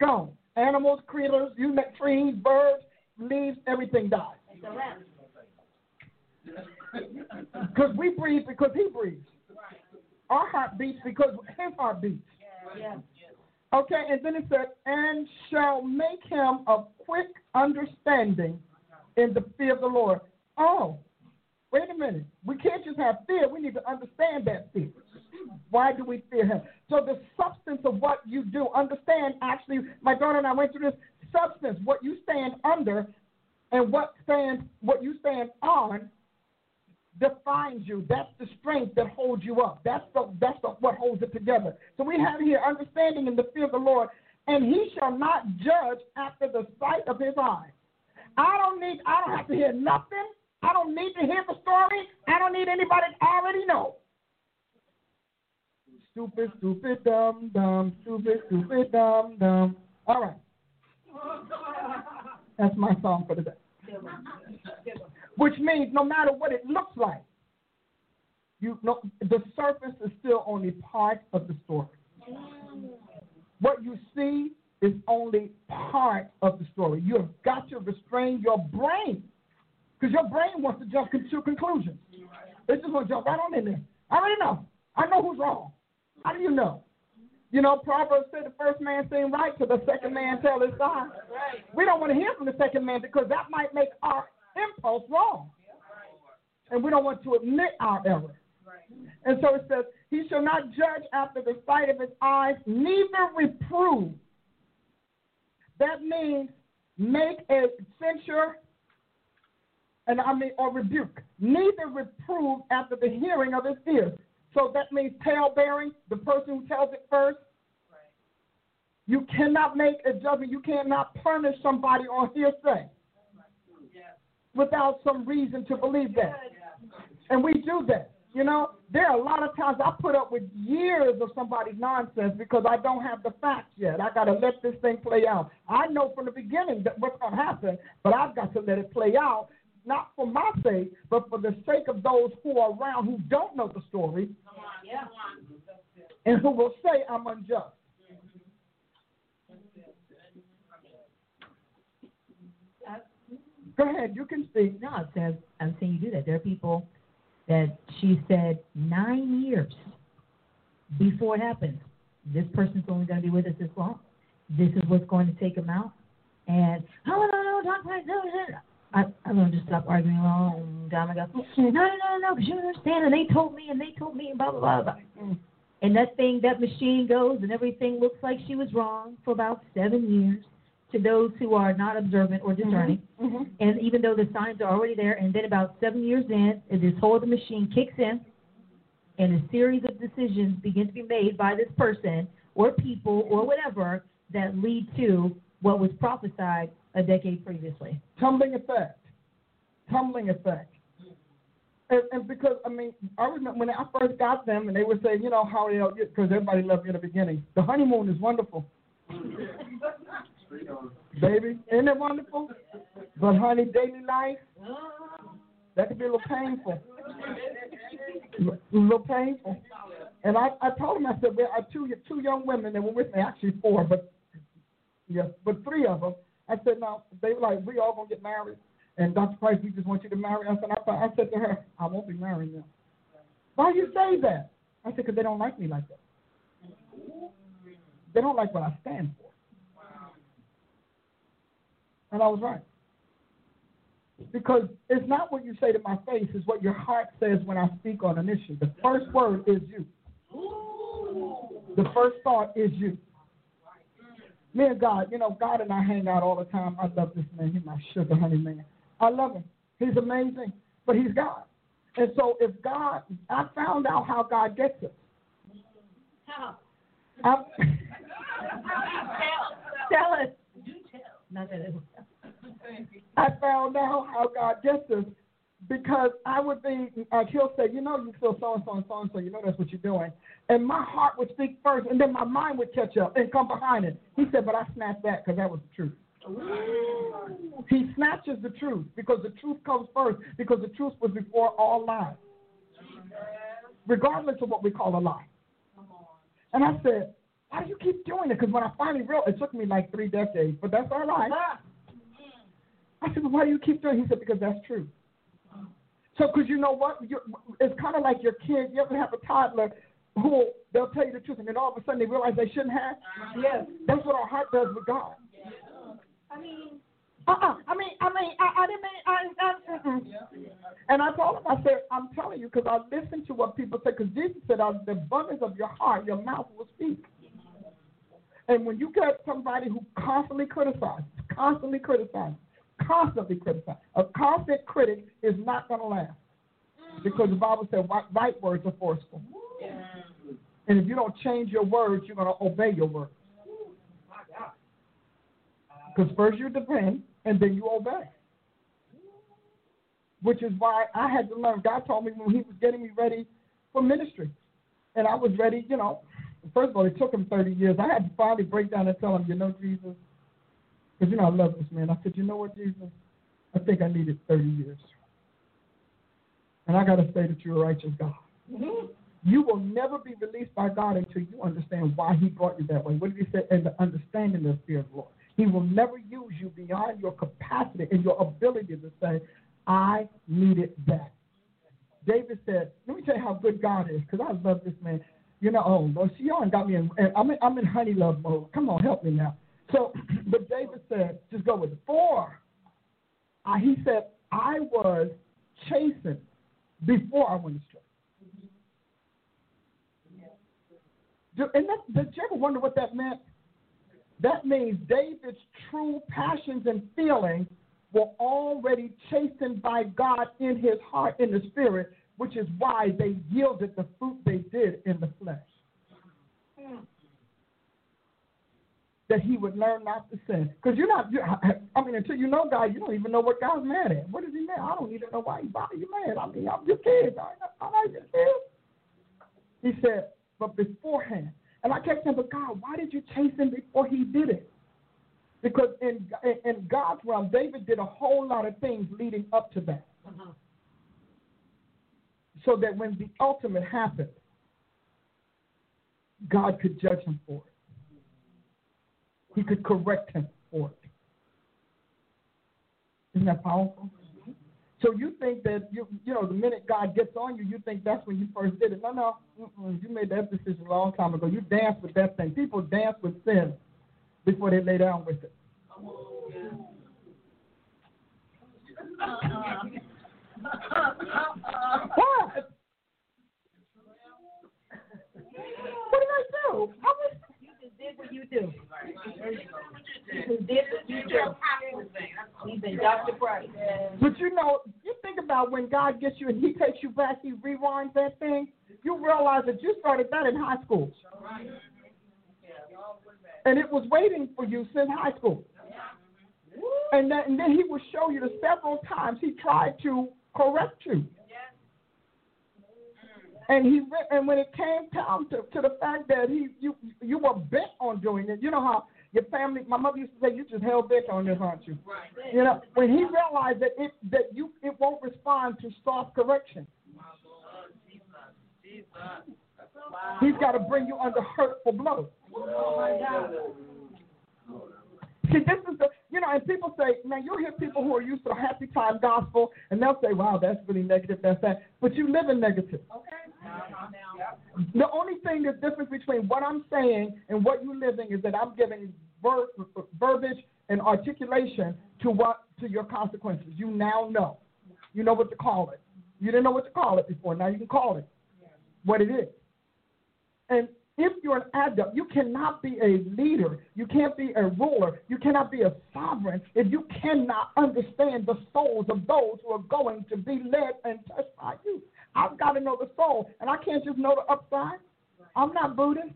Gone. Animals, creatures, you make trees, birds, leaves, everything dies. Because we breathe because he breathes. Our heart beats because his heart beats. Okay, and then it said, and shall make him of quick understanding in the fear of the Lord. Oh, wait a minute. We can't just have fear. We need to understand that fear. Why do we fear him? So the substance of what you do, understand actually, my daughter and I went through this substance, what you stand under and what stands what you stand on defines you. That's the strength that holds you up. That's the that's the, what holds it together. So we have here understanding in the fear of the Lord, and he shall not judge after the sight of his eyes. I don't need I don't have to hear nothing. I don't need to hear the story. I don't need anybody to already know. Stupid, stupid, dumb, dumb, stupid, stupid, dumb, dumb. All right. That's my song for the day. Which means no matter what it looks like, you know the surface is still only part of the story. What you see is only part of the story. You have got to restrain your brain because your brain wants to jump to conclusions. It's just going to jump right on in there. I already know. I know who's wrong. How do you know? You know, Proverbs said the first man seemed right, so the second man tell his side. We don't want to hear from the second man because that might make our impulse wrong. And we don't want to admit our error. And so it says, He shall not judge after the sight of his eyes, neither reprove. That means make a censure and I mean or rebuke. Neither reprove after the hearing of his ears. So that means tale bearing, the person who tells it first. You cannot make a judgment. You cannot punish somebody on hearsay without some reason to believe that. And we do that. You know, there are a lot of times I put up with years of somebody's nonsense because I don't have the facts yet. I got to let this thing play out. I know from the beginning that what's going to happen, but I've got to let it play out, not for my sake, but for the sake of those who are around who don't know the story and who will say I'm unjust. Go ahead, you can speak. No, it says, I'm saying you do that. There are people that she said nine years before it happens. This person's only going to be with us this long. This is what's going to take him out. And oh no no talk like no no. no. I I learned to just stop arguing a long time ago. No no no no because you don't understand. And they told me and they told me and blah blah blah blah. And that thing that machine goes and everything looks like she was wrong for about seven years to those who are not observant or discerning. Mm-hmm. And even though the signs are already there, and then about seven years in, this whole the machine kicks in, and a series of decisions begin to be made by this person or people or whatever that lead to what was prophesied a decade previously. Tumbling effect. Tumbling effect. And, and because I mean, I remember when I first got them, and they would say, you know, how they because everybody loved me in the beginning. The honeymoon is wonderful, baby, isn't it wonderful? But honey, daily life that could be a little painful, a little painful. And I, I told him, I said, there are two two young women that were with me, actually four, but yes, but three of them. I said, now they were like, we all gonna get married. And Dr. Price, we just want you to marry us. And I, I said to her, I won't be marrying them. Why you say that? I said, because they don't like me like that. They don't like what I stand for. And I was right. Because it's not what you say to my face, it's what your heart says when I speak on an issue. The first word is you. The first thought is you. Me and God, you know, God and I hang out all the time. I love this man. He's my sugar honey man. I love him. He's amazing, but he's God. And so if God, I found out how God gets us. How? Tell us. Not that it I found out how God gets us because I would be, like he'll say, you know, you feel so and so and so and so, you know that's what you're doing. And my heart would speak first, and then my mind would catch up and come behind it. He said, but I snapped that because that was the truth. He snatches the truth because the truth comes first because the truth was before all lies, regardless of what we call a lie. And I said, why do you keep doing it? Because when I finally realized, it took me like three decades, but that's all right. Uh-huh. I said, well, why do you keep doing it? He said, because that's true. So, because you know what? You're, it's kind of like your kid. You ever have a toddler who they'll tell you the truth, and then all of a sudden they realize they shouldn't have? Uh-huh. Yes. That's what our heart does with God. I mean, Uh-uh. I mean, I mean, I, I didn't mean, I, I, mm-mm. And I told him, I said, I'm telling you, because I listen to what people say, because Jesus said, out of the abundance of your heart, your mouth will speak. And when you get somebody who constantly criticizes, constantly criticizes, constantly criticizes, a constant critic is not going to last. Mm. Because the Bible said right, right words are forceful. And if you don't change your words, you're going to obey your words. Because first you depend, and then you obey. Which is why I had to learn. God told me when He was getting me ready for ministry. And I was ready, you know. First of all, it took him 30 years. I had to finally break down and tell him, you know, Jesus, because, you know, I love this man. I said, you know what, Jesus? I think I needed 30 years. And I got to say that you're a righteous God. Mm-hmm. You will never be released by God until you understand why He brought you that way. What did He say? And the understanding of the fear of the Lord. He will never use you beyond your capacity and your ability to say, I needed that. David said, let me tell you how good God is, because I love this man. You know, oh, Lord, see, y'all got me in, and I'm in, I'm in honey love mode. Come on, help me now. So, but David said, just go with it. For, uh, he said, I was chastened before I went astray. Do- And that, did you ever wonder what that meant? That means David's true passions and feelings were already chastened by God in his heart, in the spirit, which is why they yielded the fruit they did in the flesh. Hmm. That he would learn not to sin. Because you're not, you I mean, until you know God, you don't even know what God's mad at. What is he mad? I don't even know why he bother you mad. I mean, I'm your kid. I, I like your kid. He said, but beforehand. And I kept saying, but God, why did you chase him before he did it? Because in, in God's realm, David did a whole lot of things leading up to that. Uh-huh. So that when the ultimate happened, God could judge him for it. He could correct him for it. Isn't that powerful? So you think that you you know the minute God gets on you, you think that's when you first did it. No, no, you made that decision a long time ago. You danced with that thing. People dance with sin before they lay down with it. Uh-uh. What? What did I do? I was you just did what you do. You just did what you do. He's been Dr. Price. But you know, you think about when God gets you and He takes you back, He rewinds that thing. You realize that you started that in high school, and it was waiting for you since high school. And then, and then He will show you the several times He tried to correct you. And he and when it came down to, to the fact that he you you were bent on doing it, you know how your family. My mother used to say, "You just hell bent on this, aren't you?" Right. You know, when he realized that it that you it won't respond to soft correction. He's got to bring you under hurtful blows. Oh, See, this is the, you know, and people say, man, you'll hear people who are used to the happy time gospel, and they'll say, wow, that's really negative, that's that. But you live in negative. The only thing that's different between what I'm saying and what you're living is that I'm giving ver- verbiage and articulation to what to your consequences. You now know. You know what to call it. You didn't know what to call it before. Now you can call it what it is. And if you're an adult, you cannot be a leader. You can't be a ruler. You cannot be a sovereign if you cannot understand the souls of those who are going to be led and touched by you. I've got to know the soul, and I can't just know the upside. I'm not Buddhist.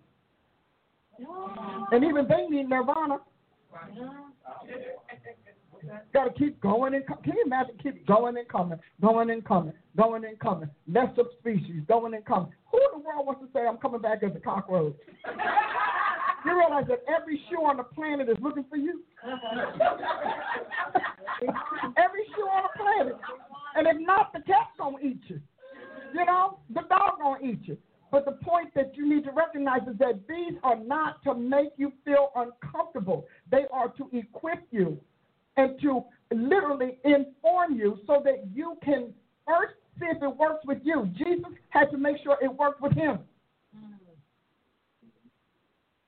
And even they need nirvana. Got to keep going and com- can you imagine keep going and coming, going and coming, going and coming. Less species, going and coming. Who in the world wants to say I'm coming back as a cockroach? you realize that every shoe on the planet is looking for you. every shoe on the planet, and if not, the cat's gonna eat you. You know, the dog gonna eat you. But the point that you need to recognize is that these are not to make you feel uncomfortable. They are to equip you and to literally inform you so that you can first see if it works with you. Jesus had to make sure it worked with him.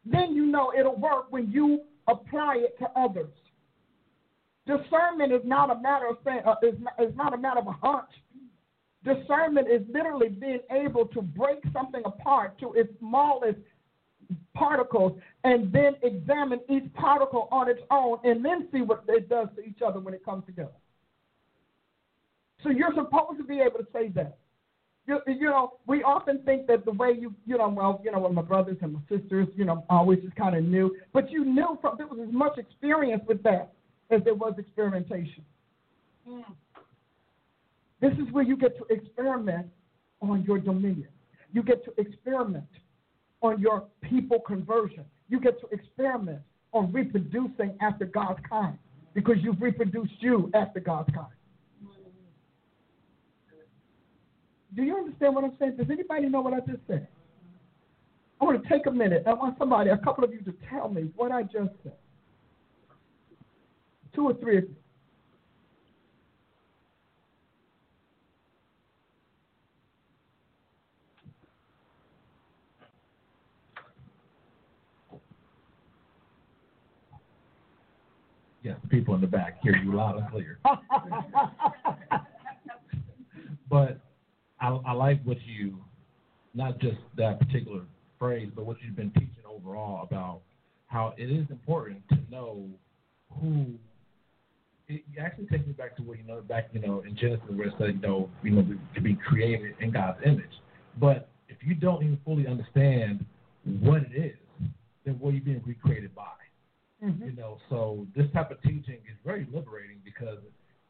Then you know it'll work when you apply it to others. Discernment is not a matter of saying, uh, is, not, is not a matter of a hunch. Discernment is literally being able to break something apart to its smallest particles and then examine each particle on its own and then see what it does to each other when it comes together. So you're supposed to be able to say that. You, you know, we often think that the way you, you know, well, you know, with my brothers and my sisters, you know, always just kind of knew, but you knew from there was as much experience with that as there was experimentation. Mm. This is where you get to experiment on your dominion. You get to experiment on your people conversion. You get to experiment on reproducing after God's kind because you've reproduced you after God's kind. Do you understand what I'm saying? Does anybody know what I just said? I want to take a minute. I want somebody, a couple of you, to tell me what I just said. Two or three Yes, the people in the back hear you loud and clear. but I, I like what you, not just that particular phrase, but what you've been teaching overall about how it is important to know who. It actually takes me back to what you know back you know in Genesis where it said you know you know to be created in God's image, but if you don't even fully understand what it is, then what are you being recreated by? Mm-hmm. You know, so this type of teaching is very liberating because,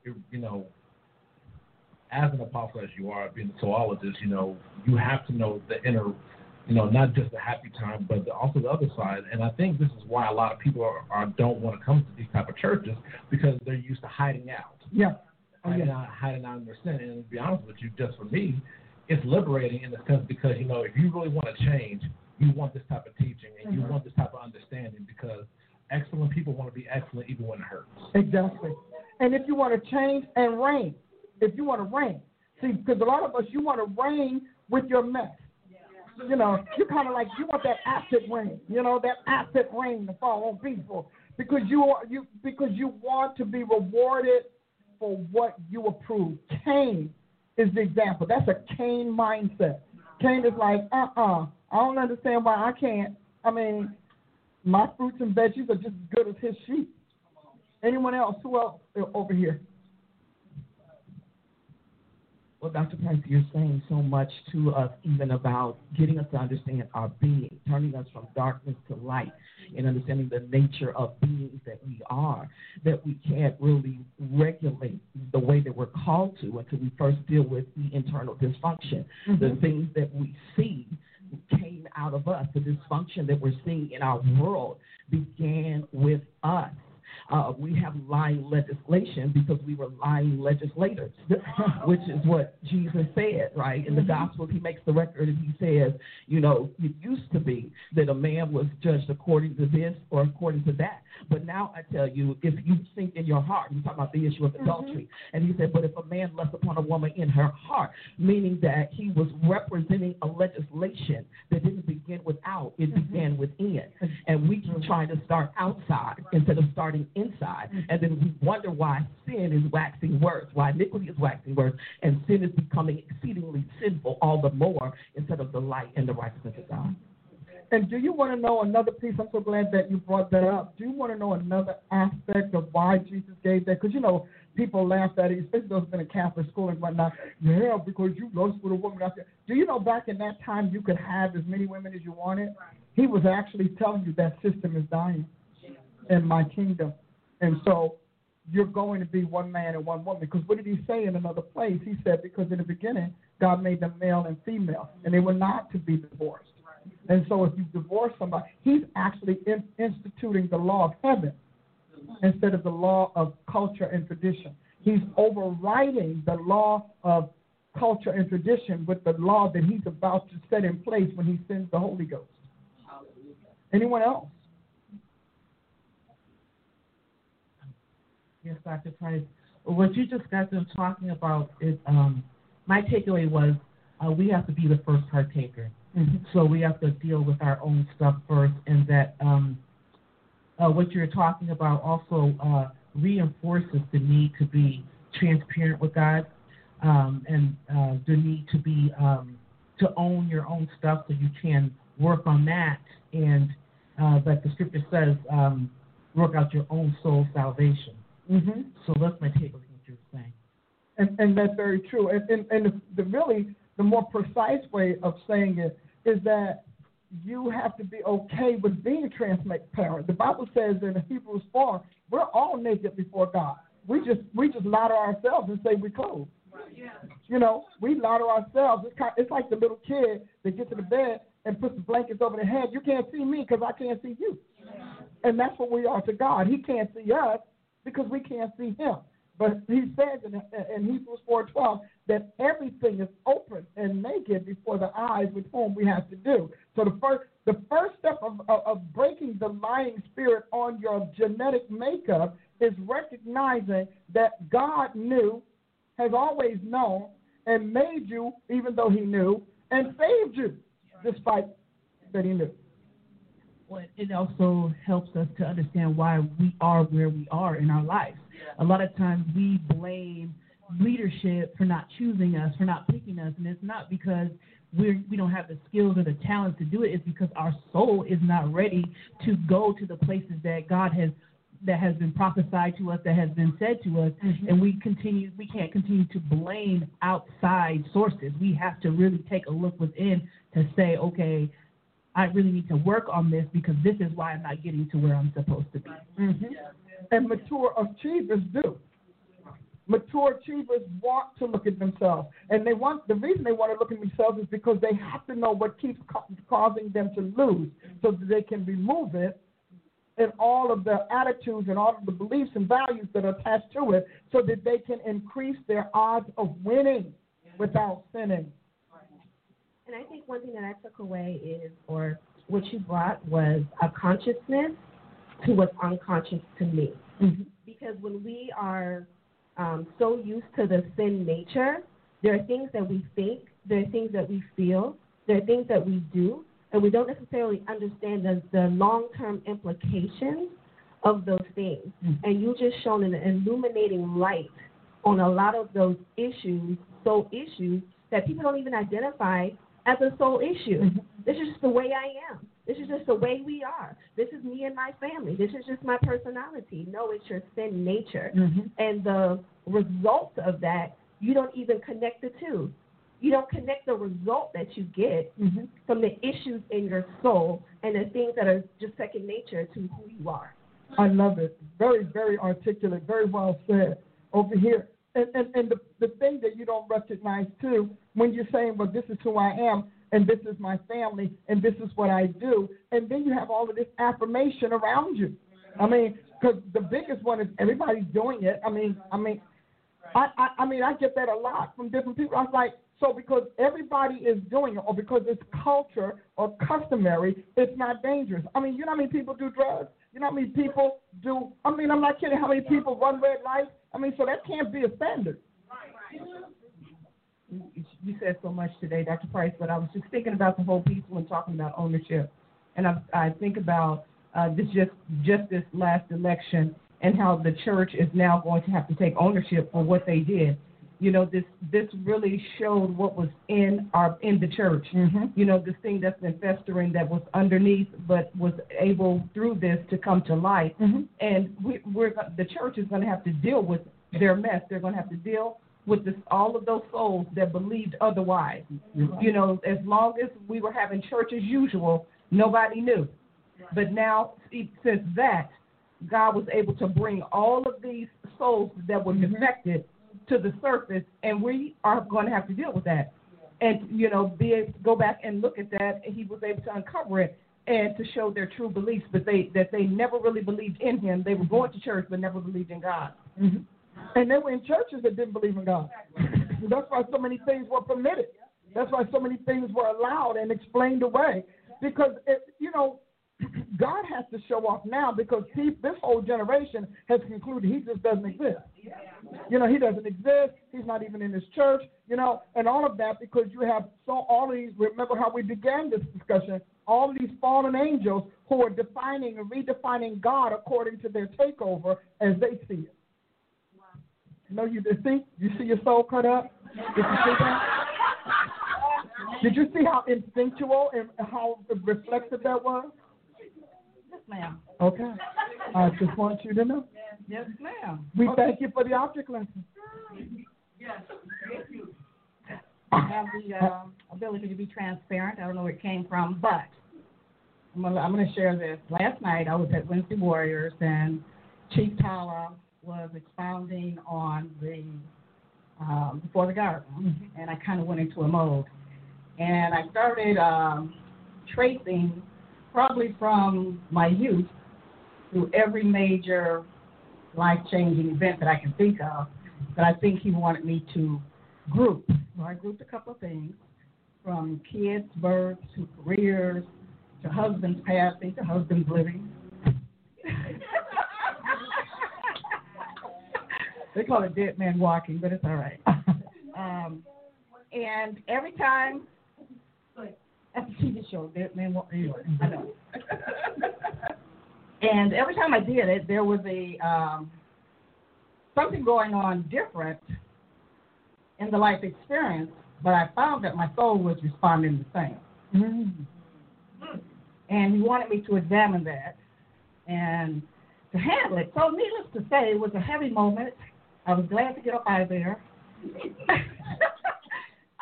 it, you know, as an apostle as you are, being a zoologist, you know, you have to know the inner, you know, not just the happy time, but the, also the other side. And I think this is why a lot of people are, are don't want to come to these type of churches because they're used to hiding out. Yeah. Oh, hiding, yeah. out, hiding out in their sin. And to be honest with you, just for me, it's liberating in the sense because, you know, if you really want to change, you want this type of teaching and mm-hmm. you want this type of understanding because – excellent people want to be excellent even when it hurts. Exactly. And if you want to change and reign, if you want to reign, see, because a lot of us, you want to reign with your mess. You know, you kind of like you want that acid rain. You know, that acid rain to fall on people because you are you because you want to be rewarded for what you approve. Cain is the example. That's a Cain mindset. Cain is like, uh uh-uh, uh, I don't understand why I can't. I mean, my fruits and veggies are just as good as his sheep. Anyone else? Who else over here? Well, Dr. Price, you're saying so much to us, even about getting us to understand our being, turning us from darkness to light, and understanding the nature of beings that we are, that we can't really regulate the way that we're called to until we first deal with the internal dysfunction. Mm-hmm. The things that we see came out of us. The dysfunction that we're seeing in our world began with us. Uh, we have lying legislation because we were lying legislators, which is what Jesus said, right? In the mm-hmm. Gospels, he makes the record and he says, you know, it used to be that a man was judged according to this or according to that. But now I tell you, if you think in your heart, we talk about the issue of mm-hmm. adultery, mm-hmm. and he said, but if a man lusts upon a woman in her heart, meaning that he was representing a legislation that didn't begin without, it mm-hmm. began within. And we can try to start outside instead of starting inside. And then we wonder why sin is waxing worse, why iniquity is waxing worse, and sin is becoming exceedingly sinful all the more instead of the light and the righteousness of God. And do you want to know another piece? I'm so glad that you brought that up. Do you want to know another aspect of why Jesus gave that? Because, you know, people laugh at it, especially those who've been in Catholic school and whatnot. Yeah, because you lust for a woman out there. Do you know back in that time you could have as many women as you wanted? He was actually telling you that system is dying in my kingdom. And so you're going to be one man and one woman. Because what did he say in another place? He said, because in the beginning, God made them male and female, and they were not to be divorced. And so if you divorce somebody, he's actually in, instituting the law of heaven instead of the law of culture and tradition. He's overriding the law of culture and tradition with the law that he's about to set in place when he sends the Holy Ghost. Anyone else? Yes, Dr. Price. What you just got them talking about is um, my takeaway was uh, we have to be the first partaker. Mm-hmm. So we have to deal with our own stuff first, and that um, uh, what you're talking about also uh, reinforces the need to be transparent with God um, and uh, the need to be um, to own your own stuff so you can work on that and uh, but the scripture says um, work out your own soul salvation. Mm-hmm. So that's my take on what you're saying. And, and that's very true. And, and, and the, the really the more precise way of saying it is that you have to be okay with being transparent. The Bible says in Hebrews 4, we're all naked before God. We just we just lie to ourselves and say we're clothed. Yeah. You know, we lie to ourselves. It's, kind, it's like the little kid that gets to the bed and puts the blankets over their head. You can't see me because I can't see you. And that's what we are to God. He can't see us because we can't see him. But he says in, in Hebrews 4.12 that everything is open and naked before the eyes with whom we have to do. So the first, the first step of, of, of breaking the lying spirit on your genetic makeup is recognizing that God knew, has always known, and made you even though he knew, and saved you despite that he knew. Well, it also helps us to understand why we are where we are in our lives. A lot of times we blame leadership for not choosing us, for not picking us, and it's not because we're, we don't have the skills or the talents to do it. It's because our soul is not ready to go to the places that God has that has been prophesied to us, that has been said to us, mm-hmm. and we continue we can't continue to blame outside sources. We have to really take a look within to say, okay, I really need to work on this because this is why I'm not getting to where I'm supposed to be. Mm-hmm. And mature achievers do. Mature achievers want to look at themselves, and they want the reason they want to look at themselves is because they have to know what keeps ca- causing them to lose, so that they can remove it and all of the attitudes and all of the beliefs and values that are attached to it so that they can increase their odds of winning without sinning. And I think one thing that I took away is, or what you brought was a consciousness to what's unconscious to me. Mm-hmm. Because when we are um, so used to the sin nature, there are things that we think, there are things that we feel, there are things that we do and we don't necessarily understand the, the long term implications of those things. Mm-hmm. And you just shown an illuminating light on a lot of those issues, soul issues, that people don't even identify as a soul issue. Mm-hmm. This is just the way I am. This is just the way we are. This is me and my family. This is just my personality. No, it's your sin nature. Mm-hmm. And the result of that, you don't even connect the two you don't connect the result that you get mm-hmm. from the issues in your soul and the things that are just second nature to who you are. I love it. Very, very articulate, very well said over here. And, and, and the, the thing that you don't recognize too, when you're saying, well, this is who I am, and this is my family, and this is what I do, and then you have all of this affirmation around you. I mean, because the biggest one is everybody's doing it. I mean, I mean, I, I, I mean, I get that a lot from different people. I was like, so because everybody is doing it, or because it's culture or customary, it's not dangerous. I mean, you know how many people do drugs? You know how many people do? I mean, I'm not kidding. How many people run red lights? I mean, so that can't be a standard. You said so much today, Dr. Price, but I was just thinking about the whole piece when talking about ownership, and I, I think about uh, this just just this last election and how the church is now going to have to take ownership for what they did you know this this really showed what was in our in the church mm-hmm. you know this thing that's been festering that was underneath but was able through this to come to light mm-hmm. and we, we're the church is going to have to deal with their mess they're going to have to deal with this, all of those souls that believed otherwise mm-hmm. you know as long as we were having church as usual nobody knew but now since that god was able to bring all of these souls that were mm-hmm. defected to the surface, and we are going to have to deal with that. And you know, be able to go back and look at that. And he was able to uncover it and to show their true beliefs, but they that they never really believed in him. They were going to church, but never believed in God. Mm-hmm. And they were in churches that didn't believe in God. That's why so many things were permitted. That's why so many things were allowed and explained away. Because it, you know, God has to show off now because he, this whole generation has concluded he just doesn't exist. You know, he doesn't exist. He's not even in his church. You know, and all of that because you have so all these. Remember how we began this discussion? All these fallen angels who are defining and redefining God according to their takeover as they see it. No, you see? You see your soul cut up? Did you see that? Did you see how instinctual and how reflective that was? Yes, ma'am. Okay. I just want you to know. Yes, ma'am. We thank you for the object lesson. Yes, thank you. I have the uh, ability to be transparent. I don't know where it came from, but I'm gonna, I'm gonna share this. Last night I was at Wednesday Warriors and Chief Tala was expounding on the um, before the garden, and I kind of went into a mode, and I started um, tracing probably from my youth through every major life-changing event that I can think of But I think he wanted me to group. So I grouped a couple of things from kids' births to careers to husbands passing to husbands living. they call it dead man walking, but it's all right. Um, and every time, that's a TV show, Dead Man Walking. I know. and every time I did it, there was a um, something going on different in the life experience, but I found that my soul was responding the same. Mm-hmm. And he wanted me to examine that and to handle it. So, needless to say, it was a heavy moment. I was glad to get up out of there.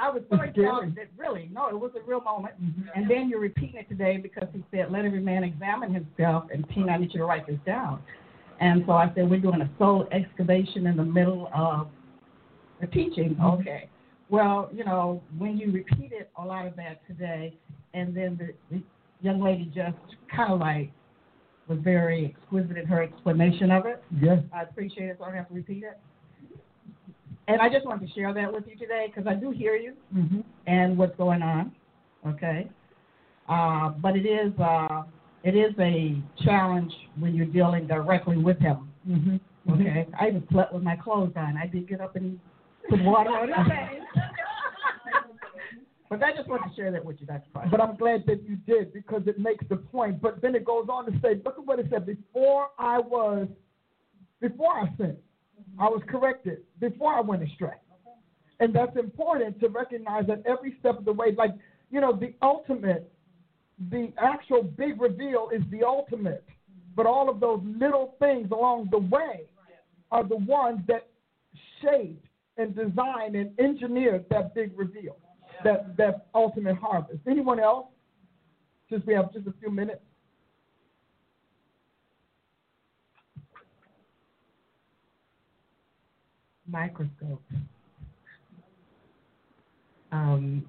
I was so It's that. Really, no, it was a real moment. Mm-hmm. And then you're repeating it today because he said, "Let every man examine himself." And Tina, I need you to write this down. And so I said, "We're doing a soul excavation in the middle of the teaching." Mm-hmm. Okay. Well, you know, when you repeated a lot of that today, and then the, the young lady just kind of like was very exquisite in her explanation of it. Yes. I appreciate it, so I don't have to repeat it. And I just wanted to share that with you today because I do hear you Mm-hmm. and what's going on. Okay, uh, but it is uh, it is a challenge when you're dealing directly with him. Mm-hmm. Okay, I even slept with my clothes on. I did get up and put water on his face. but I just wanted to share that with you, Dr. Price. But I'm glad that you did because it makes the point. But then it goes on to say, look at what it said. Before I was, before I sinned, I was corrected. Before I went astray. And that's important to recognize that every step of the way, like, you know, the ultimate, the actual big reveal is the ultimate. But all of those little things along the way are the ones that shaped and designed and engineered that big reveal, that, that ultimate harvest. Anyone else? Since we have just a few minutes. Microscope. Um,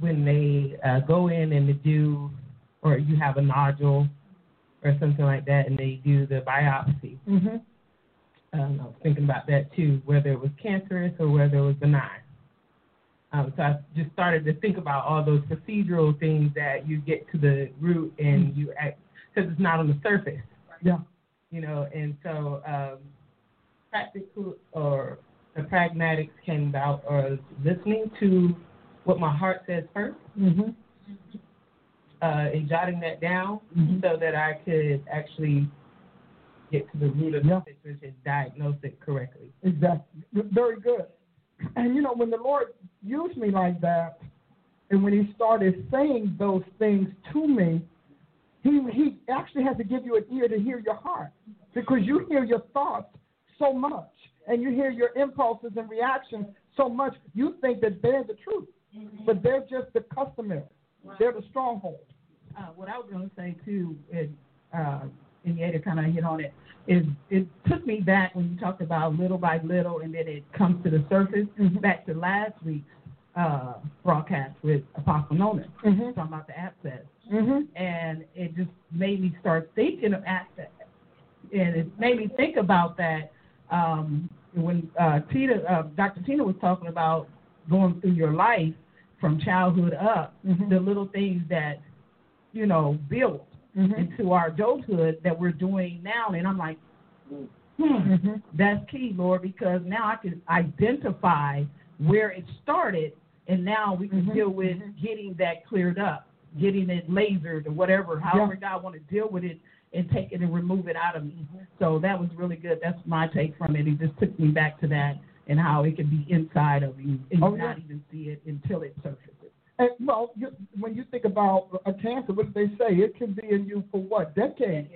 when they uh, go in and they do, or you have a nodule or something like that, and they do the biopsy. Mm-hmm. Um, I was thinking about that too, whether it was cancerous or whether it was benign. Um, so I just started to think about all those procedural things that you get to the root and you act because it's not on the surface, Yeah. you know. And so um, practical or the pragmatics came about or listening to what my heart says first Mm-hmm. uh, and jotting that down Mhm. so that I could actually get to the root of Yeah. the situation and diagnose it correctly. Exactly. Very good. And you know, when the Lord used me like that, and when He started saying those things to me, He He actually has to give you an ear to hear your heart because you hear your thoughts so much, and you hear your impulses and reactions so much. You think that they're the truth, but they're just the customary. They're the stronghold. Uh, what I was going to say too, and uh, and Yada kind of hit on it, is it took me back when you talked about little by little, and then it comes to the surface. Back to last week's uh, broadcast with Apostle Nolan, Mm-hmm. talking about the access, Mm-hmm. and it just made me start thinking of access, and it made me think about that um, when uh, Tina, uh, Dr. Tina was talking about going through your life from childhood up, Mhm. the little things that you know build Mhm. into our adulthood that we're doing now. And I'm like, hmm, Mhm. that's key, Lord, because now I can identify where it started, and now we can Mhm. deal with Mhm. getting that cleared up, getting it lasered or whatever, however God want to deal with it and take it and remove it out of me. So that was really good. That's my take from it. It just took me back to that and how it can be inside of you and Oh, you yeah. not even see it until it surfaces. And, well, you, when you think about a cancer, what do they say? It can be in you for what decades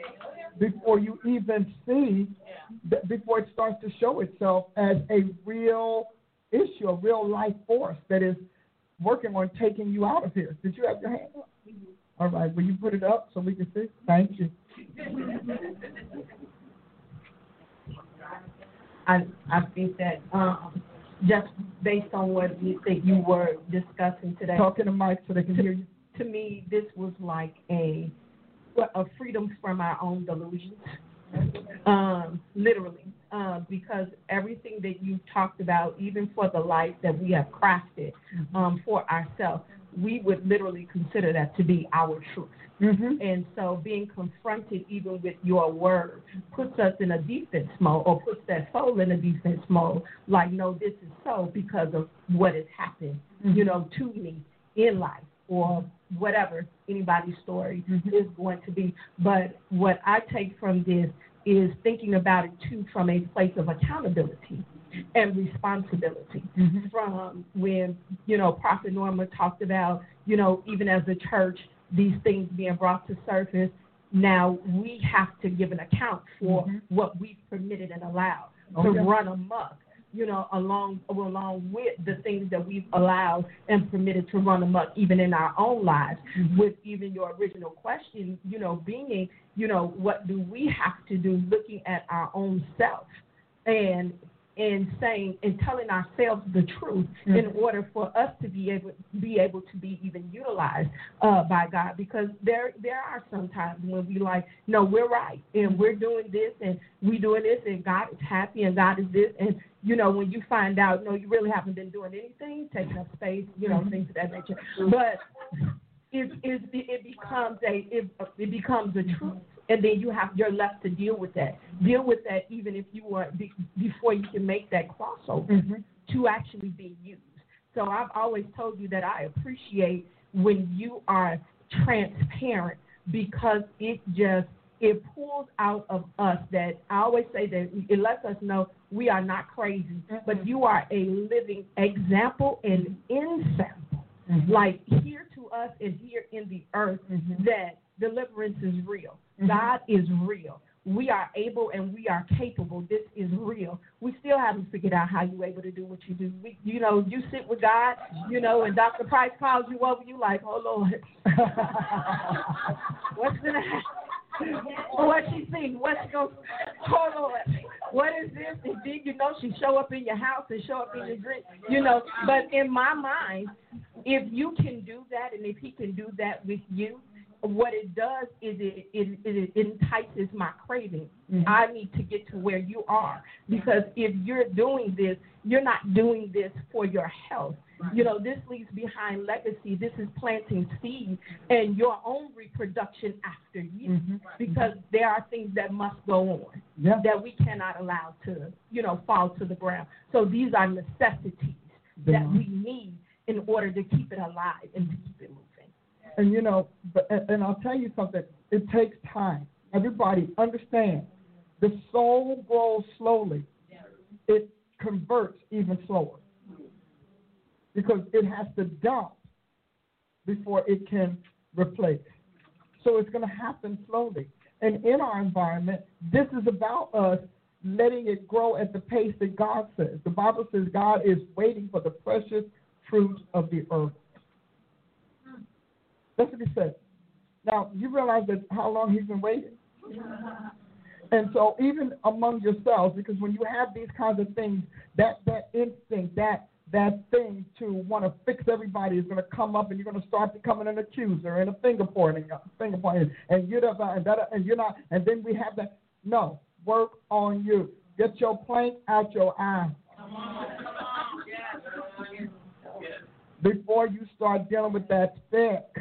before you even see, th- before it starts to show itself as a real issue, a real life force that is working on taking you out of here. Did you have your hand up? Mm-hmm. All right, will you put it up so we can see? Thank you. I I think that um, just based on what you think you were discussing today, Talk in the mic so they can hear you. to me this was like a a freedom from our own delusions, um, literally, uh, because everything that you talked about, even for the life that we have crafted um, for ourselves, we would literally consider that to be our truth. Mm-hmm. And so being confronted even with your word puts us in a defense mode or puts that soul in a defense mode. Like, no, this is so because of what has happened, you mm-hmm. know, to me in life or whatever anybody's story mm-hmm. is going to be. But what I take from this is thinking about it too from a place of accountability and responsibility mm-hmm. from when, you know, Prophet Norma talked about, you know, even as a church, these things being brought to surface. Now we have to give an account for Mhm. what we've permitted and allowed to run amok, you know, along along with the things that we've allowed and permitted to run amok, even in our own lives. With even your original question, you know, being, you know, what do we have to do, looking at our own self, and and saying and telling ourselves the truth in order for us to be able be able to be even utilized uh, by God. Because there there are some times when we like no we're right and we're doing this and we doing this and God is happy and God is this. And you know when you find out no you really haven't been doing anything taking up space you know things of that nature. But it it it becomes a it, it becomes a truth and then you have you're left to deal with that. Deal with that even if you be, before you can make that crossover mm-hmm. to actually be used. So i've always told you that i appreciate when you are transparent because it just it pulls out of us that I always say that it lets us know we are not crazy, mm-hmm. but you are a living example and ensample, mm-hmm. like here to us and here in the earth that deliverance is real. Mm-hmm. God is real. We are able and we are capable. This is real. We still haven't figured out how you're able to do what you do. We, you know, you sit with God, you know, and Dr. Price calls you over, you like, oh Lord, what's gonna happen? What she sees, what she goes, oh Lord, what is this? And then you know she show up in your house and show up in your dream, you know. But in my mind, if you can do that, and if he can do that with you, what it does is it it, it entices my craving. Mm-hmm. I need to get to where you are because if you're doing this, you're not doing this for your health. You know, this leaves behind legacy. This is planting seed and your own reproduction after you mm-hmm. because there are things that must go on Yeah. that we cannot allow to, you know, fall to the ground. So these are necessities that we need in order to keep it alive and to keep it moving. And you know, but and, I'll tell you something. It takes time. Everybody understand. The soul grows slowly. It converts even slower because it has to dump before it can replace. So it's going to happen slowly. And in our environment, this is about us letting it grow at the pace that God says. The Bible says God is waiting for the precious fruit of the earth. That's what he said. Now, you realize that how long he's been waiting? And so even among yourselves, because when you have these kinds of things, that that instinct, that that thing to want to fix everybody is going to come up, and you're going to start becoming an accuser and a finger pointing, finger pointing, and you're not, and, that, and you're not, and then we have that. No, work on you. Get your plank out your eye before you start dealing with that stick.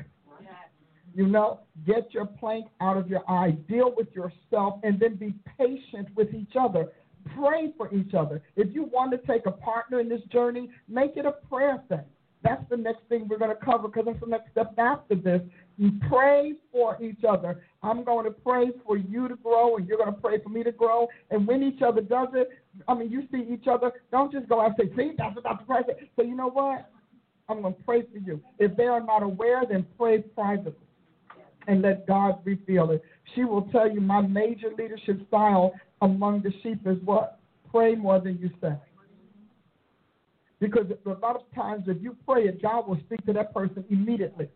You know, get your plank out of your eye, deal with yourself, and then be patient with each other. Pray for each other. If you want to take a partner in this journey, make it a prayer thing. That's the next thing we're going to cover because that's the next step after this. You pray for each other. I'm going to pray for you to grow, and you're going to pray for me to grow. And when each other does it, I mean, you see each other, don't just go out and say, see, that's what Dr. Price. So you know what? I'm going to pray for you. If they are not aware, then pray privately and let God reveal it. She will tell you my major leadership style among the sheep is what? Pray more than you say. Because a lot of times, if you pray it, God will speak to that person immediately.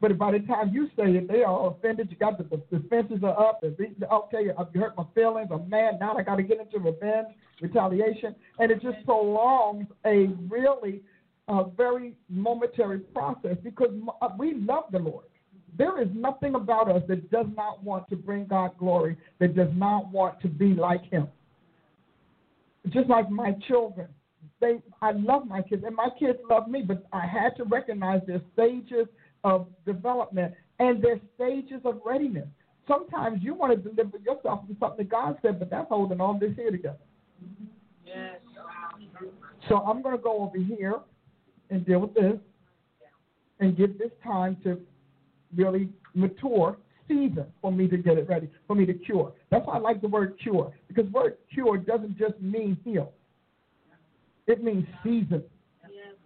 But by the time you say it, they are offended. You got the, the defenses are up. Beating, okay, you hurt my feelings. I'm mad. Now I got to get into revenge, retaliation, and it just prolongs a really uh, very momentary process because uh, we love the Lord. There is nothing about us that does not want to bring God glory, that does not want to be like Him. Just like my children, they I love my kids, and my kids love me, but I had to recognize their stages of development and their stages of readiness. Sometimes you want to deliver yourself from something that God said, but that's holding all this here together. Yes. So I'm going to go over here and deal with this and give this time to really mature season for me to get it ready, for me to cure. That's why I like the word cure, because the word cure doesn't just mean heal. It means season.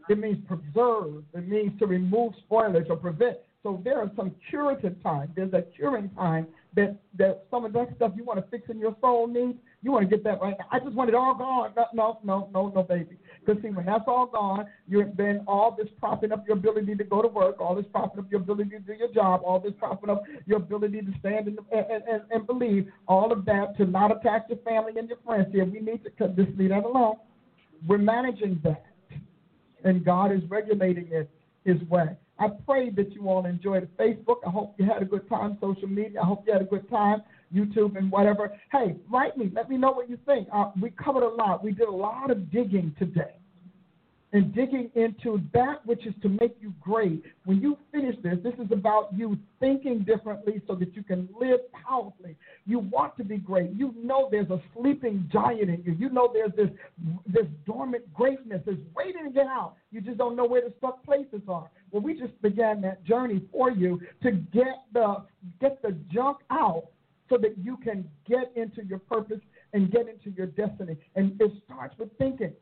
It means preserve. It means to remove spoilage or prevent. So there are some curative time. There's a curing time that, that some of that stuff you want to fix in your soul needs. You want to get that right. I just want it all gone. No, no, no, no, no, baby. Because see, when that's all gone, you're then all this propping up your ability to go to work, all this propping up your ability to do your job, all this propping up your ability to stand and, and, and, and believe, all of that to not attack your family and your friends. Here, we need to cut this leave that alone. We're managing that, and God is regulating it His way. I pray that you all enjoyed Facebook. I hope you had a good time, social media. I hope you had a good time, YouTube and whatever. Hey, write me. Let me know what you think. Uh, we covered a lot. We did a lot of digging today and digging into that which is to make you great. When you finish this, this is about you thinking differently so that you can live powerfully. You want to be great. You know there's a sleeping giant in you. You know there's this this dormant greatness that's waiting to get out. You just don't know where the stuck places are. Well, we just began that journey for you to get the get the junk out so that you can get into your purpose and get into your destiny. And it starts with thinking.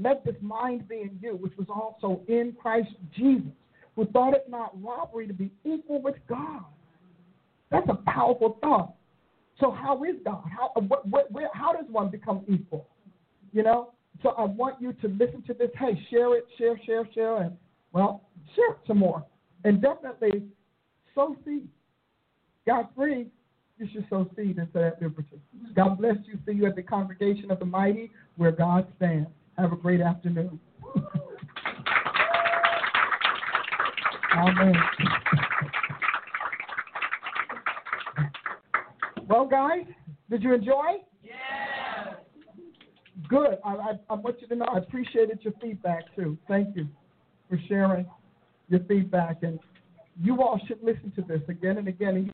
Let this mind be in you, which was also in Christ Jesus, who thought it not robbery to be equal with God. That's a powerful thought. So how is God? How uh, what, what, where, how does one become equal? You know. So I want you to listen to this. Hey, share it, share, share, share, and well, share some more, and definitely sow seed. God free, you should sow seed into that liberty. God bless you. See you at the congregation of the mighty, where God stands. Have a great afternoon. Amen. well, guys, did you enjoy? Yes. Good. I, I, I want you to know I appreciated your feedback too. Thank you for sharing your feedback. And you all should listen to this again and again.